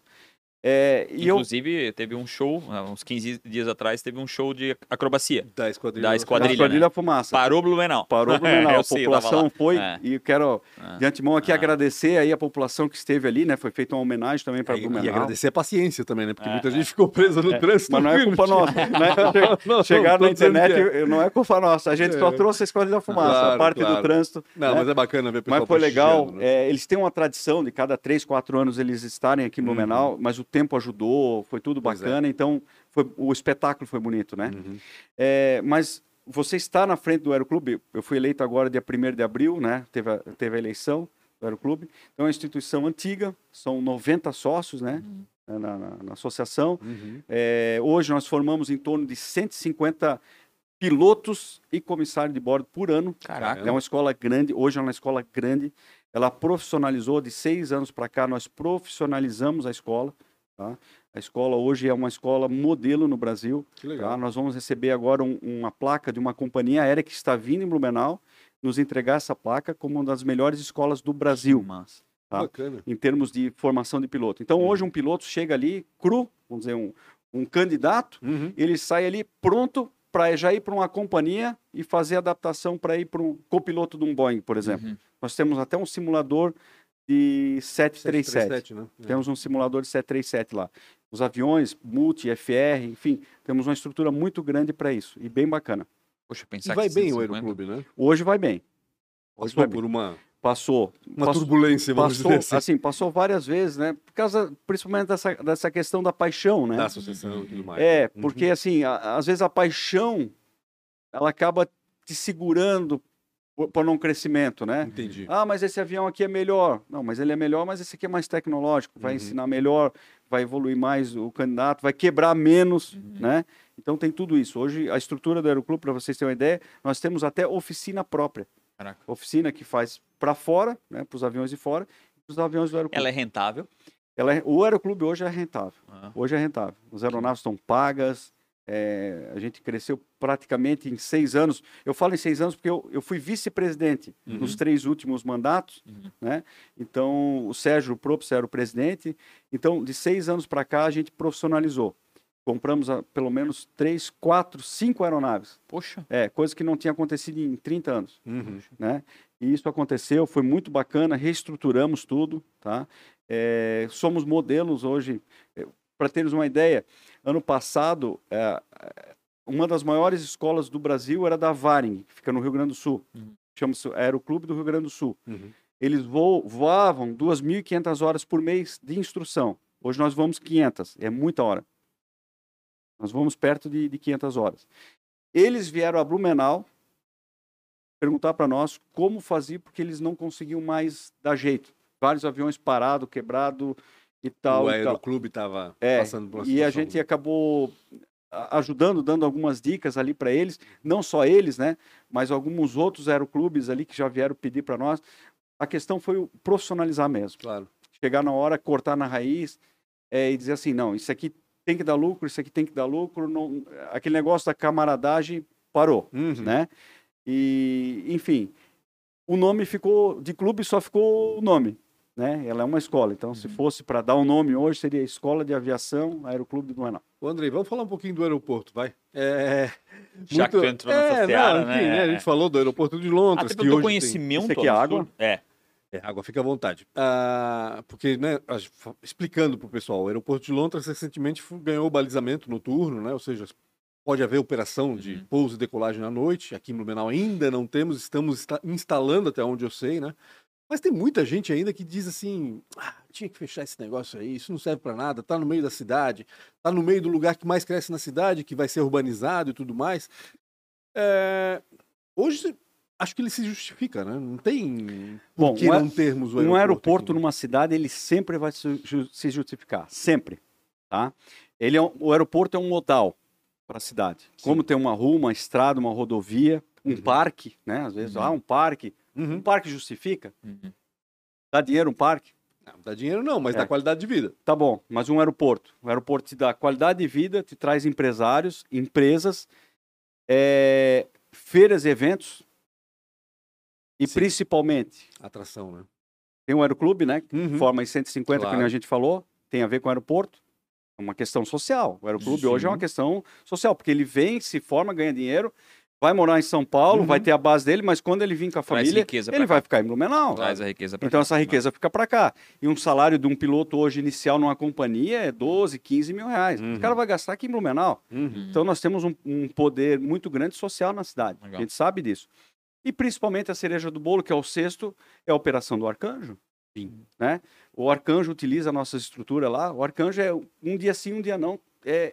É, e eu, Inclusive, teve um show, há uns 15 dias atrás, teve um show de acrobacia. Da esquadrilha. Da na esquadrilha, Esquadrilha Fumaça. Parou Blumenau. Parou Blumenau. A sei, população lá. foi, É. e eu quero É. de antemão aqui Ah. agradecer aí a população que esteve ali, né? Foi feita uma homenagem também para E, e Blumenau. agradecer a paciência também, né? Porque É, muita é. gente ficou presa no É, trânsito. Mas não é culpa nossa. Né? Chegaram na internet, é. não é culpa nossa. A gente só É. trouxe a Esquadrilha Fumaça, a Claro, parte do claro. trânsito. Não, né? mas é bacana ver o pessoal Mas foi legal. né? é, eles têm uma tradição de cada três, quatro anos eles estarem aqui em Blumenau, mas o tempo ajudou, foi tudo Uhum. É. bacana, então foi- o espetáculo foi bonito, né? Uhum. É, mas você está na frente do Aeroclube, eu fui eleito agora dia 1 de abril, né? Teve a, teve a eleição do Aeroclube. Então é uma instituição antiga, são 90 sócios, né? Na, na- na associação. Uhum. É, hoje nós formamos em torno de 150 pilotos e comissário de bordo por ano. Caraca. É uma escola grande, hoje é uma escola grande. Ela profissionalizou de seis anos para cá, nós profissionalizamos a escola. Tá? A escola hoje é uma escola modelo no Brasil. Que tá? Nós vamos receber agora um- uma placa de uma companhia aérea que está vindo em Blumenau nos entregar essa placa como uma das melhores escolas do Brasil Massa. tá? Em termos de formação de piloto. Então hoje Uhum. um piloto chega ali cru, vamos dizer um, um candidato, Uhum. ele sai ali pronto para já ir para uma companhia e fazer adaptação para ir para um copiloto de um Boeing, por exemplo. Uhum. Nós temos até um simulador de 737. 737, né? É. Temos um simulador de 737 lá. Os aviões, multi, FR, enfim, temos uma estrutura muito grande para isso e bem bacana. Poxa, pensar E vai que bem o 150. Aeroclube, né? Hoje vai bem. Hoje Passou vai bem. por uma, Passou. uma passou, turbulência, vamos passou, dizer assim, assim, passou várias vezes, né? Por causa, principalmente dessa, dessa questão da paixão, né? da associação e tudo mais. É, Uhum. porque assim, a- às vezes a paixão ela acaba te segurando para não crescimento, né? Entendi. Ah, mas esse avião aqui é melhor. Não, mas ele é melhor, mas esse aqui é mais tecnológico, vai Uhum. ensinar melhor, vai evoluir mais o candidato, vai quebrar menos, Uhum. né? Então tem tudo isso. Hoje a estrutura do Aeroclube, para vocês terem uma ideia, nós temos até oficina própria. Caraca. Oficina que faz para fora, né, para os aviões de fora, para os aviões do Aeroclube. Ela é rentável. Ela é- o Aeroclube hoje é rentável. Ah, Hoje é rentável. As aeronaves estão pagas. É, a gente cresceu praticamente em seis anos. Eu falo em seis anos porque eu, eu fui vice-presidente Uhum. nos três últimos mandatos, Uhum. né? Então, o Sérgio Propst era o presidente. Então, de seis anos para cá, a gente profissionalizou. Compramos ah, pelo menos três, quatro, cinco aeronaves. Poxa. É, coisa que não tinha acontecido em 30 anos Uhum. né? E isso aconteceu, foi muito bacana, reestruturamos tudo, tá? É, somos modelos hoje, para teres uma ideia, ano passado, é, é, uma das maiores escolas do Brasil era da Varing, que fica no Rio Grande do Sul, Uhum. chama-se Aeroclube do Rio Grande do Sul. Uhum. Eles vo voavam 2.500 horas por mês de instrução. Hoje nós vamos 500, é muita hora. Nós vamos perto de, de 500 horas. Eles vieram a Blumenau perguntar para nós como fazer, porque eles não conseguiam mais dar jeito. Vários aviões parados, quebrado e tal. o e tal. Aeroclube estava É, passando por uma E a gente acabou ajudando, dando algumas dicas ali para eles, não só eles, né, mas alguns outros aeroclubes ali que já vieram pedir para nós. A questão foi o profissionalizar mesmo. Claro. Chegar na hora, cortar na raiz é, e dizer assim, não, isso aqui tem que dar lucro, isso aqui tem que dar lucro. Não... Aquele negócio da camaradagem parou, Uhum. né? E, enfim, o nome ficou, de clube só ficou o nome, né? Ela é uma escola, então se fosse para dar um nome hoje, seria Escola de Aviação Aeroclube do Blumenau. Ô, Andrei, vamos falar um pouquinho do aeroporto, vai? É, Já que tu entrou nessa é, seara, não, enfim, né? A gente falou do aeroporto de Londres, Até que hoje tem... conhecimento. Isso aqui é água? É. É, água, fica à vontade. Ah, porque, né, explicando para o pessoal, o aeroporto de Londres recentemente ganhou o balizamento noturno, né? Ou seja, pode haver operação de Uhum. pouso e decolagem à noite. Aqui em Blumenau ainda não temos, estamos insta- instalando até onde eu sei, né? Mas tem muita gente ainda que diz assim: ah, tinha que fechar esse negócio aí, isso não serve para nada, tá no meio da cidade, tá no meio do lugar que mais cresce na cidade, que vai ser urbanizado e tudo mais. É, Hoje, acho que ele se justifica, né? Não tem Bom, por que um não termos o Um aeroporto aqui? numa cidade, ele sempre vai se justificar, sempre, tá? Ele é um- o aeroporto é um modal para a cidade. Sim. Como tem uma rua, uma estrada, uma rodovia, um Uhum. parque, né? Às vezes, Uhum. ah, um parque. Um Uhum. parque justifica? Uhum. Dá dinheiro um parque? Não dá dinheiro não, mas É. dá qualidade de vida. Tá bom, mas um aeroporto. O aeroporto te dá qualidade de vida, te traz empresários, empresas, é, feiras e eventos. E Sim. principalmente, Atração, né? tem um aeroclube, né? Uhum. Forma em 150, Claro. como a gente falou, tem a ver com o aeroporto. É uma questão social. O Aeroclube Sim. hoje é uma questão social, porque ele vem, se forma, ganha dinheiro, vai morar em São Paulo, Uhum. vai ter a base dele, mas quando ele vir com a família, riqueza ele vai cá. ficar em Blumenau. Traz a riqueza pra Então cá. essa riqueza fica para cá. E um salário de um piloto hoje inicial numa companhia é 12, 15 mil reais. Uhum. O cara vai gastar aqui em Blumenau. Uhum. Então nós temos um, um poder muito grande social na cidade. Legal. A gente sabe disso. E principalmente a cereja do bolo, que é o sexto, é a operação do Arcanjo. Sim. Né? O Arcanjo utiliza a nossa estrutura lá. O Arcanjo é um dia sim, um dia não. É,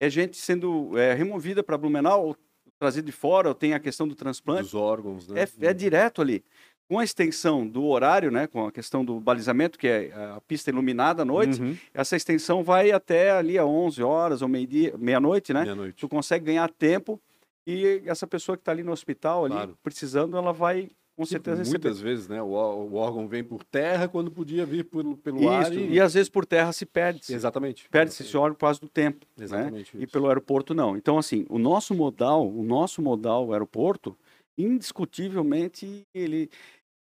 é, é gente sendo é, removida para Blumenau, ou trazida de fora, ou tem a questão do transplante. Dos órgãos, né? É, é direto ali. Com a extensão do horário, né, com a questão do balizamento, que é a pista iluminada à noite, Uhum. essa extensão vai até ali a 11 horas ou meio-dia, meia-noite, né? Meia-noite. Tu consegue ganhar tempo e essa pessoa que está ali no hospital, ali, Claro. precisando, ela vai com certeza receber. Muitas vezes, né? O, o órgão vem por terra quando podia vir pelo, pelo Isso, ar. e às vezes por terra se perde. Exatamente. Perde-se esse órgão por causa do tempo. né? Exatamente. E isso. pelo aeroporto não. Então, assim, o nosso modal, o nosso modal aeroporto, indiscutivelmente, ele,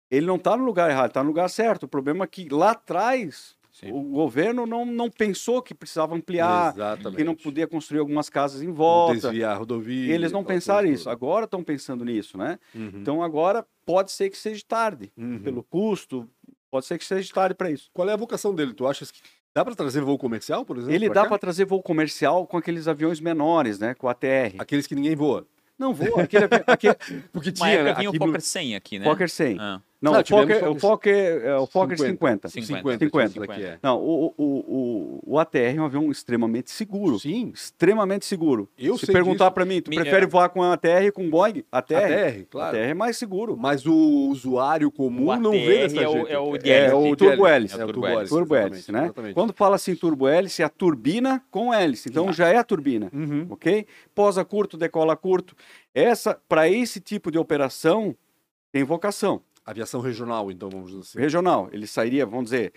ele não está no lugar errado, está no lugar certo. O problema é que lá atrás Sim. o governo não, não pensou que precisava ampliar, Exatamente. que não podia construir algumas casas em volta. Desviar a rodovia. Eles não pensaram coisa isso. Agora estão pensando nisso, né? Uhum. Então agora pode ser que seja tarde, Uhum. pelo custo, pode ser que seja tarde para isso. Qual é a vocação dele? Tu achas que dá para trazer voo comercial, por exemplo? Ele pra dá para trazer voo comercial com aqueles aviões menores, né? Com a ATR. Aqueles que ninguém voa. Não vou, aquele, aquele, Porque Uma tinha época vinha aqui o Fokker 100 aqui, né? Fokker 100. Ah, Não, Não, o Fokker, tivemos o Fokker, é, o Fokker 50. 50. 50. 50. isso daqui é. Não, o, o, o, o ATR é um avião extremamente seguro. Sim. Extremamente seguro. Eu Se sei perguntar para mim, tu Me- prefere é. voar com a ATR e com Boeing? ATR. ATR, claro. ATR é mais seguro. Mas o usuário comum O não ATR vê dessa é o- jeito. é o É, hélice. o turbo hélice. É o turbo turbo hélice, hélice. Turbo exatamente, hélice, né? exatamente. Quando fala assim turbo hélice, é a turbina com hélice. Então já é a turbina, Uhum. ok? Posa curto, decola curto. Essa, para esse tipo de operação, tem vocação Aviação regional, então, vamos dizer assim. regional. Ele sairia, vamos dizer,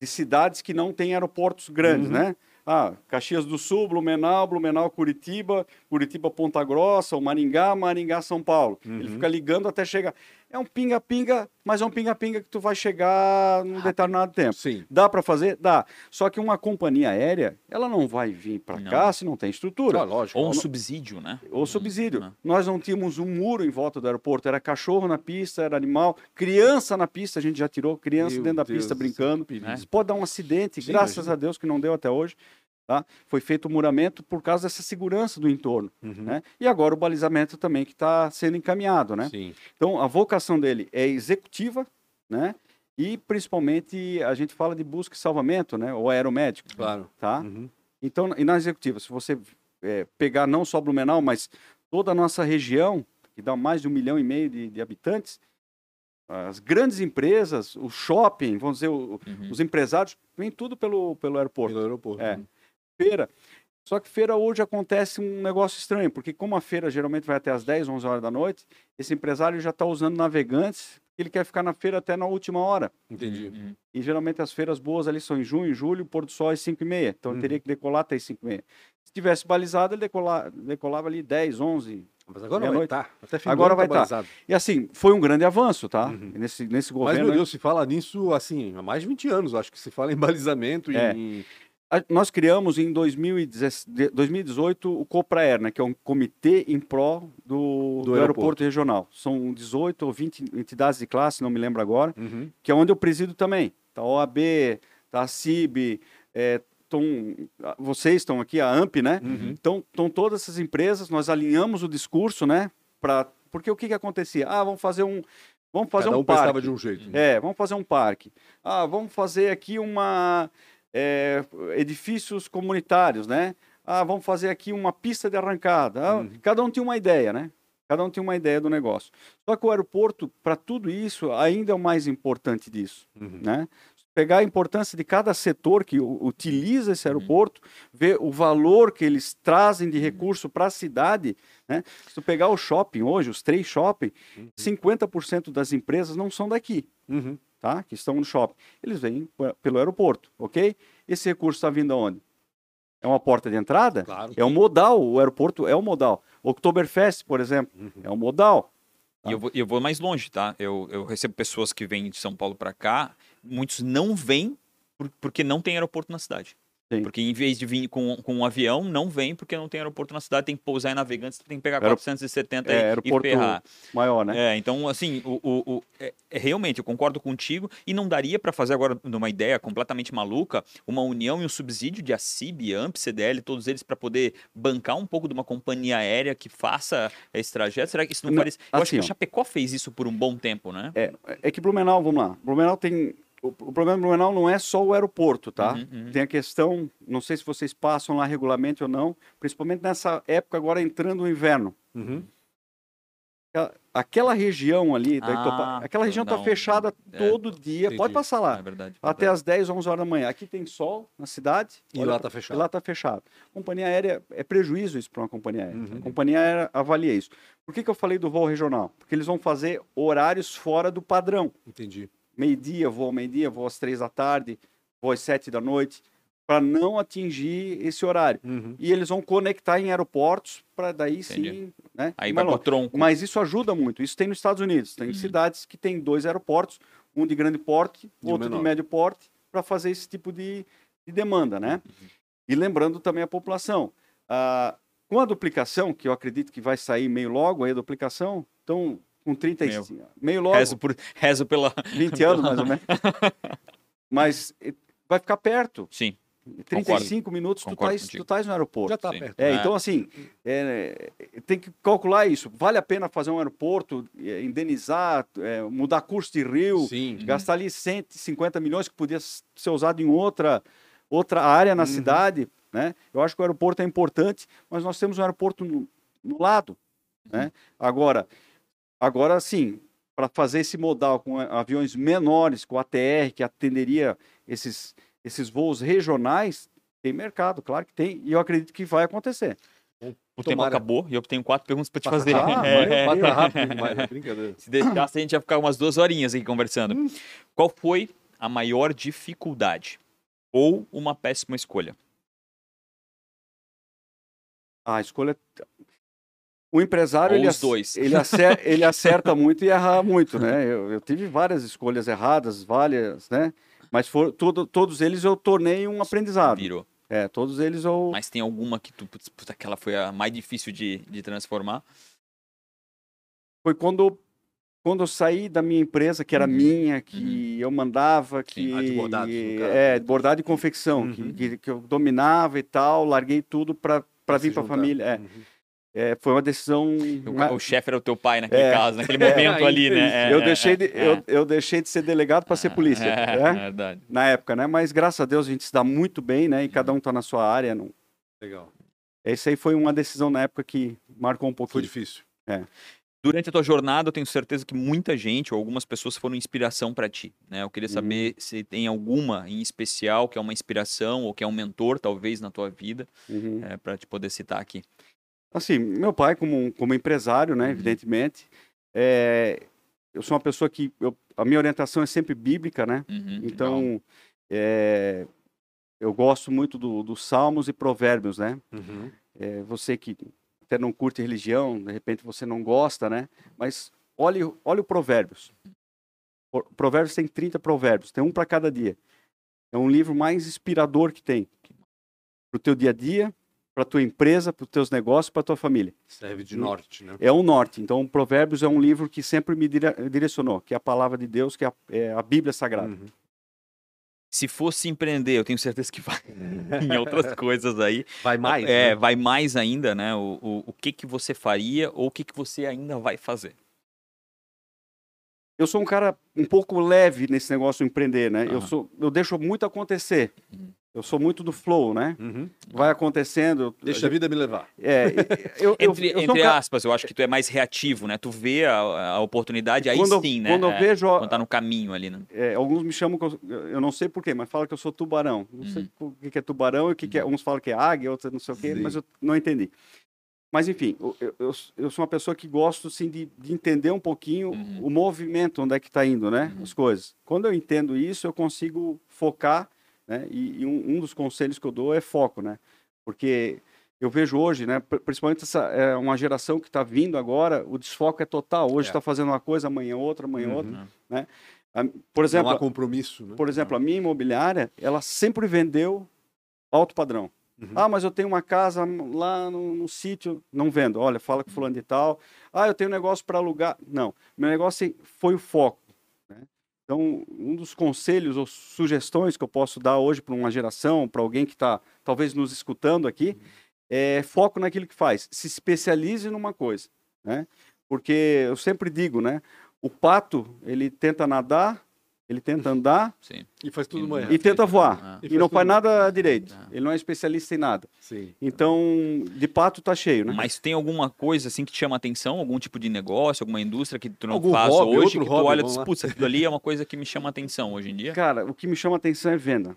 de cidades que não têm aeroportos grandes, Uhum. né? Ah, Caxias do Sul, Blumenau, Blumenau, Curitiba, Curitiba, Ponta Grossa, ou Maringá, Maringá, São Paulo. Ele Uhum. fica ligando até chegar. É um pinga-pinga, mas é um pinga-pinga que tu vai chegar num determinado tempo. Sim. Dá para fazer? Dá. Só que uma companhia aérea, ela não vai vir para cá se não tem estrutura. Ah, lógico. Ou um Não- subsídio, né? Ou subsídio. Não. Nós não tínhamos um muro em volta do aeroporto, era cachorro na pista, era animal, criança na pista, a gente já tirou criança Meu dentro da Deus pista do céu, brincando. pode dar um acidente, Sim, graças imagina. a Deus que não deu até hoje. Tá? Foi feito o muramento por causa dessa segurança do entorno. Uhum. Né? E agora o balizamento também que está sendo encaminhado. Né? Sim. Então a vocação dele é executiva, né? E principalmente a gente fala de busca e salvamento, né? Ou aeromédico, Claro. tá? Uhum. Então, e na executiva, se você é, pegar não só Blumenau, mas toda a nossa região, que dá mais de um milhão e meio de, de habitantes, as grandes empresas, o shopping, vamos dizer, o- Uhum. os empresários, vem tudo pelo, pelo aeroporto. Pelo aeroporto. É. Uhum. Feira. Só que feira hoje acontece um negócio estranho, porque como a feira geralmente vai até as 10, 11 horas da noite, esse empresário já está usando navegantes, ele quer ficar na feira até na última hora. Entendi. Uhum. E geralmente as feiras boas ali são em junho, julho, pôr do sol é 5 e meia. Então Uhum. ele teria que decolar até 5 e meia. Se tivesse balizado, ele decola, decolava ali 10, 11. Mas agora vai estar. Do Agora ano vai tá tá. E assim, foi um grande avanço, tá? Uhum. Nesse, nesse Mas, governo. meu Deus, se fala nisso, assim, há mais de 20 anos, acho que se fala em balizamento e É. em... A- Nós criamos em 2010 de- 2018 o COPRAER, né, que é um comitê em pró do, do aeroporto. aeroporto. regional. São 18 ou 20 entidades de classe, não me lembro agora, Uhum. que é onde eu presido também. Tá a OAB, tá a CIB, é, tão, vocês estão aqui, a AMP, né? Uhum. Então, estão todas essas empresas, nós alinhamos o discurso, né? Pra, porque o que, que acontecia? Ah, vamos fazer um, vamos fazer Cada um, um parque. de um jeito. É, vamos fazer um parque. Ah, vamos fazer aqui uma é, edifícios comunitários, né? Ah, vamos fazer aqui uma pista de arrancada. Ah, Uhum. Cada um tinha uma ideia, né? Cada um tinha uma ideia do negócio. Só que o aeroporto, para tudo isso, ainda é o mais importante disso, Uhum. né? Pegar a importância de cada setor que utiliza esse Uhum. aeroporto, ver o valor que eles trazem de recurso para a cidade, né? Se tu pegar o shopping hoje, os três shopping, 50% das empresas não são daqui Uhum. Tá? que estão no shopping, eles vêm pelo aeroporto, ok? Esse recurso está vindo aonde? É uma porta de entrada? Claro. É um modal, o aeroporto é um modal. Oktoberfest, por exemplo, Uhum. é um modal. E eu vou, eu vou mais longe, tá? Eu, eu recebo pessoas que vêm de São Paulo para cá, muitos não vêm por- porque não tem aeroporto na cidade. Sim. Porque em vez de vir com, com um avião, não vem porque não tem aeroporto na cidade, tem que pousar em Navegantes, tem que pegar Aero- 470 É, e- e aeroporto ferrar. maior, né? É, então, assim, o, o- o- é- é, realmente, eu concordo contigo e não daria para fazer agora, numa ideia completamente maluca, uma união e um subsídio de ACIB, AMP, CDL, todos eles para poder bancar um pouco de uma companhia aérea que faça esse trajeto? Será que isso não Não, faria? Eu acho assim, que a ó. Chapecó fez isso por um bom tempo, né? É, é que Blumenau, vamos lá. Blumenau tem. O, o problema de Blumenau não é só o aeroporto, tá? Uhum, uhum. Tem a questão, não sei se vocês passam lá regularmente ou não, principalmente nessa época agora entrando o inverno. Uhum. Aquela- Aquela região ali, Ah, Itopa- aquela região está fechada é, todo dia. entendi. Pode passar É lá. verdade. Até às 10, 11 horas da manhã. Aqui tem sol na cidade. E lá pra- tá fechado. E lá está fechado. Companhia aérea, é prejuízo isso para uma companhia aérea. Uhum. A companhia aérea avalia isso. Por que, que eu falei do voo regional? Porque eles vão fazer horários fora do padrão. Entendi. Meio-dia, vou ao meio-dia, vou às três da tarde, vou às sete da noite, para não atingir esse horário. Uhum. E eles vão conectar em aeroportos para daí Entendi. sim. Né, Aí vai tronco. Mas isso ajuda muito. Isso tem nos Estados Unidos. Tem Uhum. cidades que tem dois aeroportos, um de grande porte, E um outro de menor. médio porte, para fazer esse tipo de, de demanda. Né? Uhum. E lembrando também a população. ah, com a duplicação, que eu acredito que vai sair meio logo aí a duplicação, então com 35. Meio, logo. Rezo, por, rezo pela. 20 anos, mais ou menos. Mas vai ficar perto. Sim. 35 minutos, tu Concordo estás contigo. tu tais no aeroporto. Já tá Sim. perto. É, É. então, assim, é, tem que calcular isso. Vale a pena fazer um aeroporto, eh, indenizar, eh, mudar curso de rio, Sim. gastar ali 150 milhões que podia ser usado em outra, outra área na Uhum. cidade. Né? Eu acho que o aeroporto é importante, mas nós temos um aeroporto no, no lado. Né? Agora, agora sim, para fazer esse modal com aviões menores, com ATR, que atenderia esses, esses voos regionais, tem mercado, claro que tem, e eu acredito que vai acontecer. O tempo Tomara. acabou e eu tenho quatro perguntas para te Passa fazer. rápido, É. Passa rápido demais, é brincadeira. Se deixasse, a gente ia ficar umas duas horinhas aqui conversando. Hum. Qual foi a maior dificuldade? Ou uma péssima escolha? A escolha. O empresário, ele, dois. ele, acer- ele acerta muito e erra muito, né? Eu, eu tive várias escolhas erradas, várias, né? Mas for, todo, todos eles eu tornei um aprendizado. Virou. É, todos eles eu. Mas tem alguma que tu, putz, puta, aquela foi a mais difícil de, de transformar? Foi quando, quando eu saí da minha empresa, que era Uhum. minha, que eu mandava, que. Ah, de caso. é, de bordado e confecção, Uhum. que, que, eu dominava e tal, larguei tudo para vir para a família. É, Uhum. É, foi uma decisão. O, o chefe era o teu pai naquele É. caso, naquele momento É, ali, né? É, eu, é, deixei de, é, eu, eu deixei de ser delegado para ser polícia. É, né? verdade. na época, né? Mas graças a Deus a gente se dá muito bem, né? E cada um tá na sua área. Não... Legal. Essa aí foi uma decisão na época que marcou um Foi pouquinho. difícil. Durante a tua jornada, eu tenho certeza que muita gente ou algumas pessoas foram inspiração para ti, né? Eu queria Uhum. saber se tem alguma em especial que é uma inspiração ou que é um mentor, talvez, na tua vida, Uhum. é, para te poder citar aqui. Assim, meu pai, como, como empresário, né? Uhum. Evidentemente, é, eu sou uma pessoa que eu- a minha orientação é sempre bíblica, né? Uhum. Então, é, eu gosto muito do- dos Salmos e Provérbios, né? Uhum. É, você que até não curte religião, de repente você não gosta, né? Mas olhe, olhe o Provérbios. O- Provérbios tem 30 provérbios, tem um para cada dia. É um livro mais inspirador que tem. Para o teu dia a dia, para tua empresa, para os teus negócios, para tua família. Serve de norte, né? É um norte. Então, Provérbios é um livro que sempre me dire- direcionou, que é a palavra de Deus, que é a, é a Bíblia Sagrada. Uhum. Se fosse empreender, eu tenho certeza que vai em outras coisas aí. Vai mais, é, né? vai mais ainda, né? O, o, o que que você faria ou o que que você ainda vai fazer? eu sou um cara um pouco leve nesse negócio de empreender, né? Eu Aham. sou, eu deixo muito acontecer. Uhum. Eu sou muito do flow, né? Uhum. Vai acontecendo. eu- Deixa a vida me levar. É, eu, eu, Entre, eu entre aspas, eu acho que tu é mais reativo, né? Tu vê a, a oportunidade, aí quando, eu- sim, né? Quando eu É, vejo, quando tá no caminho ali, né? é, alguns me chamam, eu, não sei porquê, mas falam que eu sou tubarão. Não sei o que é tubarão e o que, que é. Uns falam que é águia, outros não sei o quê, Sim. mas eu não entendi. Mas enfim, eu, eu, eu- eu sou uma pessoa que gosto sim, de, de entender um pouquinho Uhum. o movimento, onde é que está indo, né? Uhum. As coisas. Quando eu entendo isso, eu consigo focar, né? E, e um, um dos conselhos que eu dou é foco, né? Porque eu vejo hoje, né? pr- Principalmente essa é uma geração que está vindo agora, o desfoco é total. Hoje É. está fazendo uma coisa, amanhã outra, amanhã Uhum. outra. Né? A- Por exemplo, não há compromisso, né? por exemplo, a minha imobiliária, ela sempre vendeu alto padrão. Uhum. Ah, mas eu tenho uma casa lá no, no sítio, não vendo. Olha, fala com fulano de tal. Ah, eu tenho um negócio para alugar. Não, meu negócio foi o foco. Então, um dos conselhos ou sugestões que eu posso dar hoje para uma geração, para alguém que está talvez nos escutando aqui, é foco naquilo que faz. Se especialize numa coisa, né? Porque eu sempre digo, né? O pato, ele tenta nadar, ele tenta andar Sim. E faz tudo manhã. e tenta voar. Ah. E E não faz nada direito. Ah. Ele não é especialista em nada. Sim. Então, de pato tá cheio, né? Mas tem alguma coisa assim que te chama atenção? Algum tipo de negócio, alguma indústria que tu não Algum faz hobby, hoje, outro que tu hobby, olha e putz, aquilo ali é uma coisa que me chama atenção hoje em dia? Cara, o que me chama atenção é venda.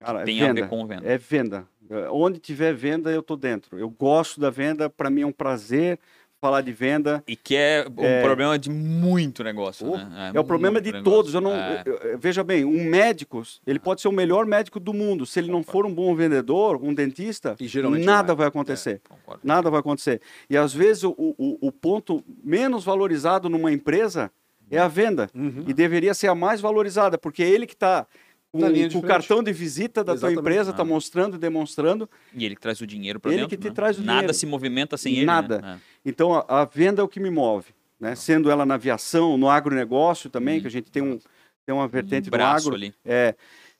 Cara, é Tem a venda. ver com venda. É venda. É, Onde tiver venda, eu tô dentro. Eu gosto da venda, para mim é um prazer falar de venda. E que é um É. problema de muito negócio, Oh, né? É o problema de negócio. todos. Eu não, É. veja bem, um médico, ele pode ser o melhor médico do mundo. Se ele não for um bom vendedor, um dentista, E geralmente nada não é. vai acontecer. Concordo. Nada vai acontecer. E às vezes o, o, o ponto menos valorizado numa empresa é a venda. Uhum. E deveria ser a mais valorizada, porque é ele que está com, Na linha de com o cartão de visita da Exatamente. tua empresa, está Ah. mostrando e demonstrando. E ele que traz o dinheiro para Ele dentro. que te né? traz o Nada dinheiro. se movimenta sem ele. Nada. Né? Então, a, a venda é o que me move. Né? Sendo ela na aviação, no agronegócio também, Hum. que a gente tem, um, tem uma É. vertente Um do braço agro. ali. É,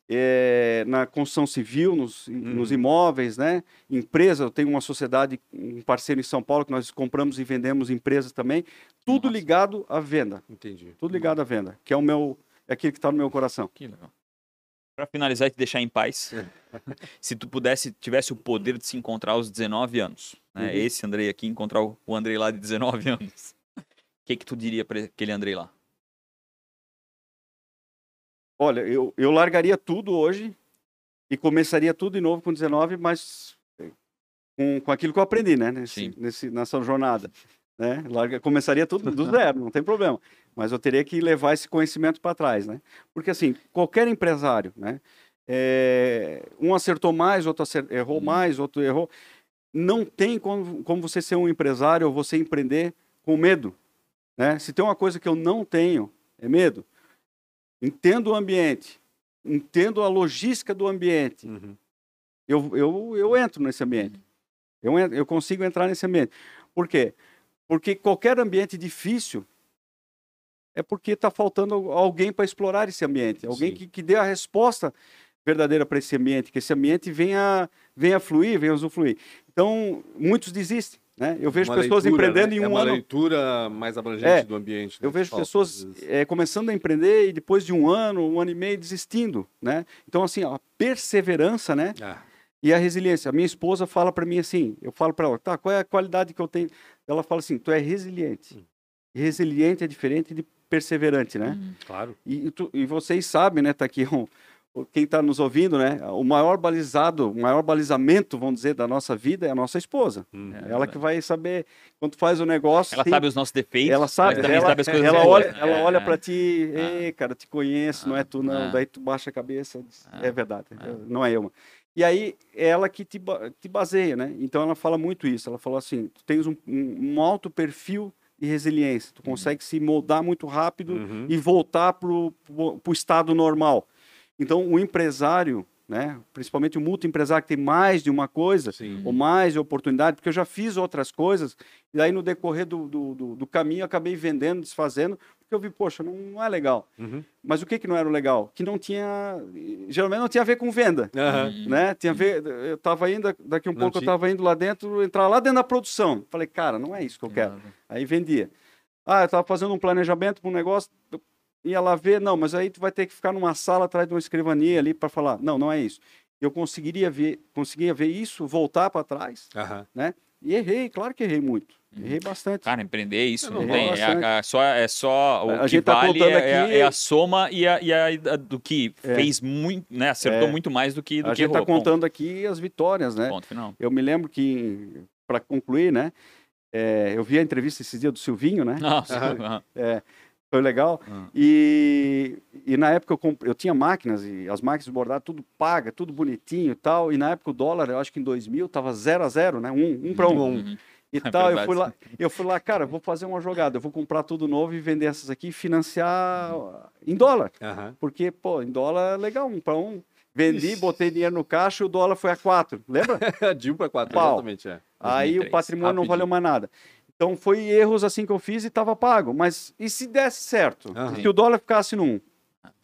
é, na construção civil, nos, nos imóveis, né? Empresa, eu tenho uma sociedade, um parceiro em São Paulo, que nós compramos e vendemos empresas também. Tudo Nossa. ligado à venda. Entendi. Tudo ligado à venda, que é o meu, é aquilo que está no meu coração. Que legal. Pra finalizar e te deixar em paz, se tu pudesse, tivesse o poder de se encontrar aos 19 anos, né? Uhum. Esse Andrei aqui, encontrar o Andrei lá de 19 anos, o que que tu diria para aquele Andrei lá? Olha, eu, eu largaria tudo hoje e começaria tudo de novo com 19, mas eh, com, com aquilo que eu aprendi, né? Nesse, Sim. nesse, nessa jornada. Né? Larga, começaria tudo do zero, não tem problema. Mas eu teria que levar esse conhecimento para trás, né? Porque, assim, qualquer empresário, né? eh, um acertou mais, outro errou Uhum. mais, outro errou. Não tem como, como você ser um empresário ou você empreender com medo, né? Se tem uma coisa que eu não tenho, é medo. Entendo o ambiente, entendo a logística do ambiente. Uhum. Eu, eu, eu entro nesse ambiente. Eu, en- eu consigo entrar nesse ambiente. Por quê? Porque qualquer ambiente difícil é porque está faltando al- alguém para explorar esse ambiente. Alguém que, que dê a resposta verdadeira para esse ambiente, que esse ambiente venha, venha fluir, venha usufruir. Então, muitos desistem. Né? Eu vejo Uma pessoas leitura, empreendendo né? em é um uma ano. leitura mais abrangente É, do ambiente. né, Eu vejo falta, pessoas eh, começando a empreender e depois de um ano, um ano e meio desistindo, né? Então assim, a perseverança, né? Ah, E a resiliência. A minha esposa fala para mim assim, eu falo para ela, tá, qual é a qualidade que eu tenho? Ela fala assim, tu é resiliente. E resiliente é diferente de perseverante, né? claro. E, tu- e vocês sabem, né? Tá aqui um, quem está nos ouvindo, né? O maior balizado, o maior balizamento, vamos dizer, da nossa vida é a nossa esposa. Hum. É. ela que vai saber quando faz o negócio. Ela tem- sabe os nossos defeitos, ela sabe, ela, sabe as coisas ela boas, olha, ela olha É. para ti, Ah. ei, cara, te conheço, não é tu não. Ah. Daí tu baixa a cabeça, diz, Ah. é verdade, não é eu. mano. E aí é ela que te, te baseia, né? Então ela fala muito isso. Ela falou assim, tu tens um, um, um alto perfil de resiliência, tu consegue se moldar muito rápido Uhum. e voltar pro, pro estado normal. Então o empresário, né? Principalmente o multiempresário que tem mais de uma coisa, Sim. ou mais de oportunidade, porque eu já fiz outras coisas, e daí no decorrer do, do, do, do caminho eu acabei vendendo, desfazendo, porque eu vi, poxa, não, não é legal. Uhum. Mas o que, que não era legal? Que não tinha, geralmente não tinha a ver com venda, Aham. Hum. né? Tinha a ver, eu estava indo, daqui um Não pouco eu tinha. estava indo lá dentro, entrar lá dentro da produção. Falei, cara, não é isso que eu quero. Aí vendia. Ah, eu estava fazendo um planejamento para um negócio, ia lá ver, não, mas aí tu vai ter que ficar numa sala atrás de uma escrivania ali para falar. Não, não é isso. Eu conseguiria ver, conseguia ver isso, voltar para trás, Aham. e errei, claro que errei muito. Errei bastante. Cara, empreender é isso, não tem. É, a- é só, é só o A que gente tá vale contando é, é- aqui- é a soma e a, e a- a- do que É. fez muito, né? Acertou É. muito mais do que do a que gente está errou. Ponto. contando aqui as vitórias, né? Ponto final. Eu me lembro que, para concluir, né? é, eu vi a entrevista esse dia do Silvinho, né? Nossa, Aham. Foi legal. Ah. E, e na época eu, comp- eu tinha máquinas, e as máquinas de bordado, tudo paga, tudo bonitinho e tal. E na época o dólar, eu acho que em 2000, tava 0 a 0 né? Um, um para um. Uhum. E É tal, eu fui lá, eu fui lá, cara, vou fazer uma jogada, eu vou comprar tudo novo e vender essas aqui e financiar em dólar. Aham. Porque, pô, em dólar é legal, um para um. Vendi, Ixi. botei dinheiro no caixa e o dólar foi a 4. Lembra? de 1 para 4, Pau. exatamente. É. Aí 2003, o patrimônio não rapidinho. valeu mais nada. Então foi erros assim que eu fiz e estava pago. Mas e se desse certo? Se o dólar ficasse no 1?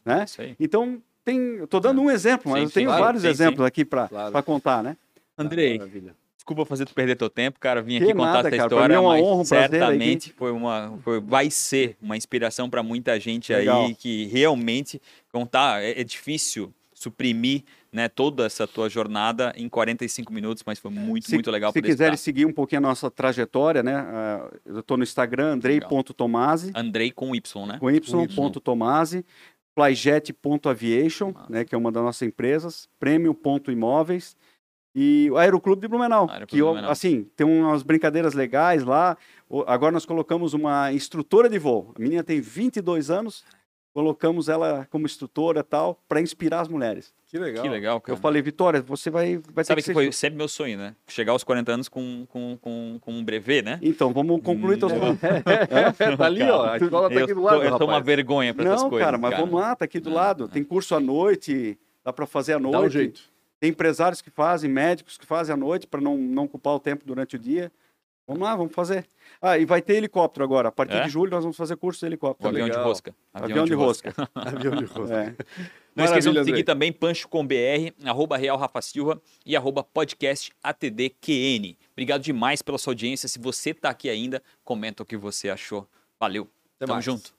Né? Então tem. Eu tô dando um exemplo, mas Sim, eu sim, tenho claro. vários Sim, exemplos aqui para Claro. contar, né? Andrei, Maravilha. desculpa fazer tu perder teu tempo, cara. Vim Que aqui contar nada, essa cara. História, mim é uma mas honra, um prazer aí certamente foi uma, foi- vai ser uma inspiração para muita gente Legal. aí que realmente contar é, é difícil suprimir né, toda essa tua jornada em 45 minutos, mas foi muito, Se, muito legal se quiserem seguir um pouquinho a nossa trajetória, né? ah, eu estou no Instagram, andrei.tomasi, Andrei com Y, né? com y.tomasi, flyjet.aviation, né, que é uma das nossas empresas, prêmio.imóveis e o Aeroclube de Blumenau, Aeroclube que Blumenau. assim, tem umas brincadeiras legais lá. Agora nós colocamos uma instrutora de voo. A menina tem 22 anos, colocamos ela como instrutora e tal para inspirar as mulheres. Que legal. Que legal, Eu cara. falei, Vitória, você vai vai Sabe ter que que, foi ser... sempre meu sonho, né? Chegar aos 40 anos com, com, com, com um brevet, né? Então, vamos concluir teus Não. planos. tá ali, ó. A escola tá eu aqui do lado, eu sou uma vergonha para essas Não, coisas. cara, mas vamos lá, tá aqui do lado. Tem curso à noite, dá para fazer à noite. Dá um jeito. Tem empresários que fazem, médicos que fazem à noite para não, não ocupar o tempo durante o dia. Vamos lá, vamos fazer. Ah, e vai ter helicóptero agora. A partir É? de julho nós vamos fazer curso de helicóptero. avião de rosca. Avião, de rosca. Avião de rosto. É. Não Maravilha, esqueçam de seguir também Pancho com BR, arroba Real Rafa Silva e arroba podcast ATDQN. Obrigado demais pela sua audiência. Se você tá aqui ainda, comenta o que você achou. Valeu. Até Tamo mais. junto.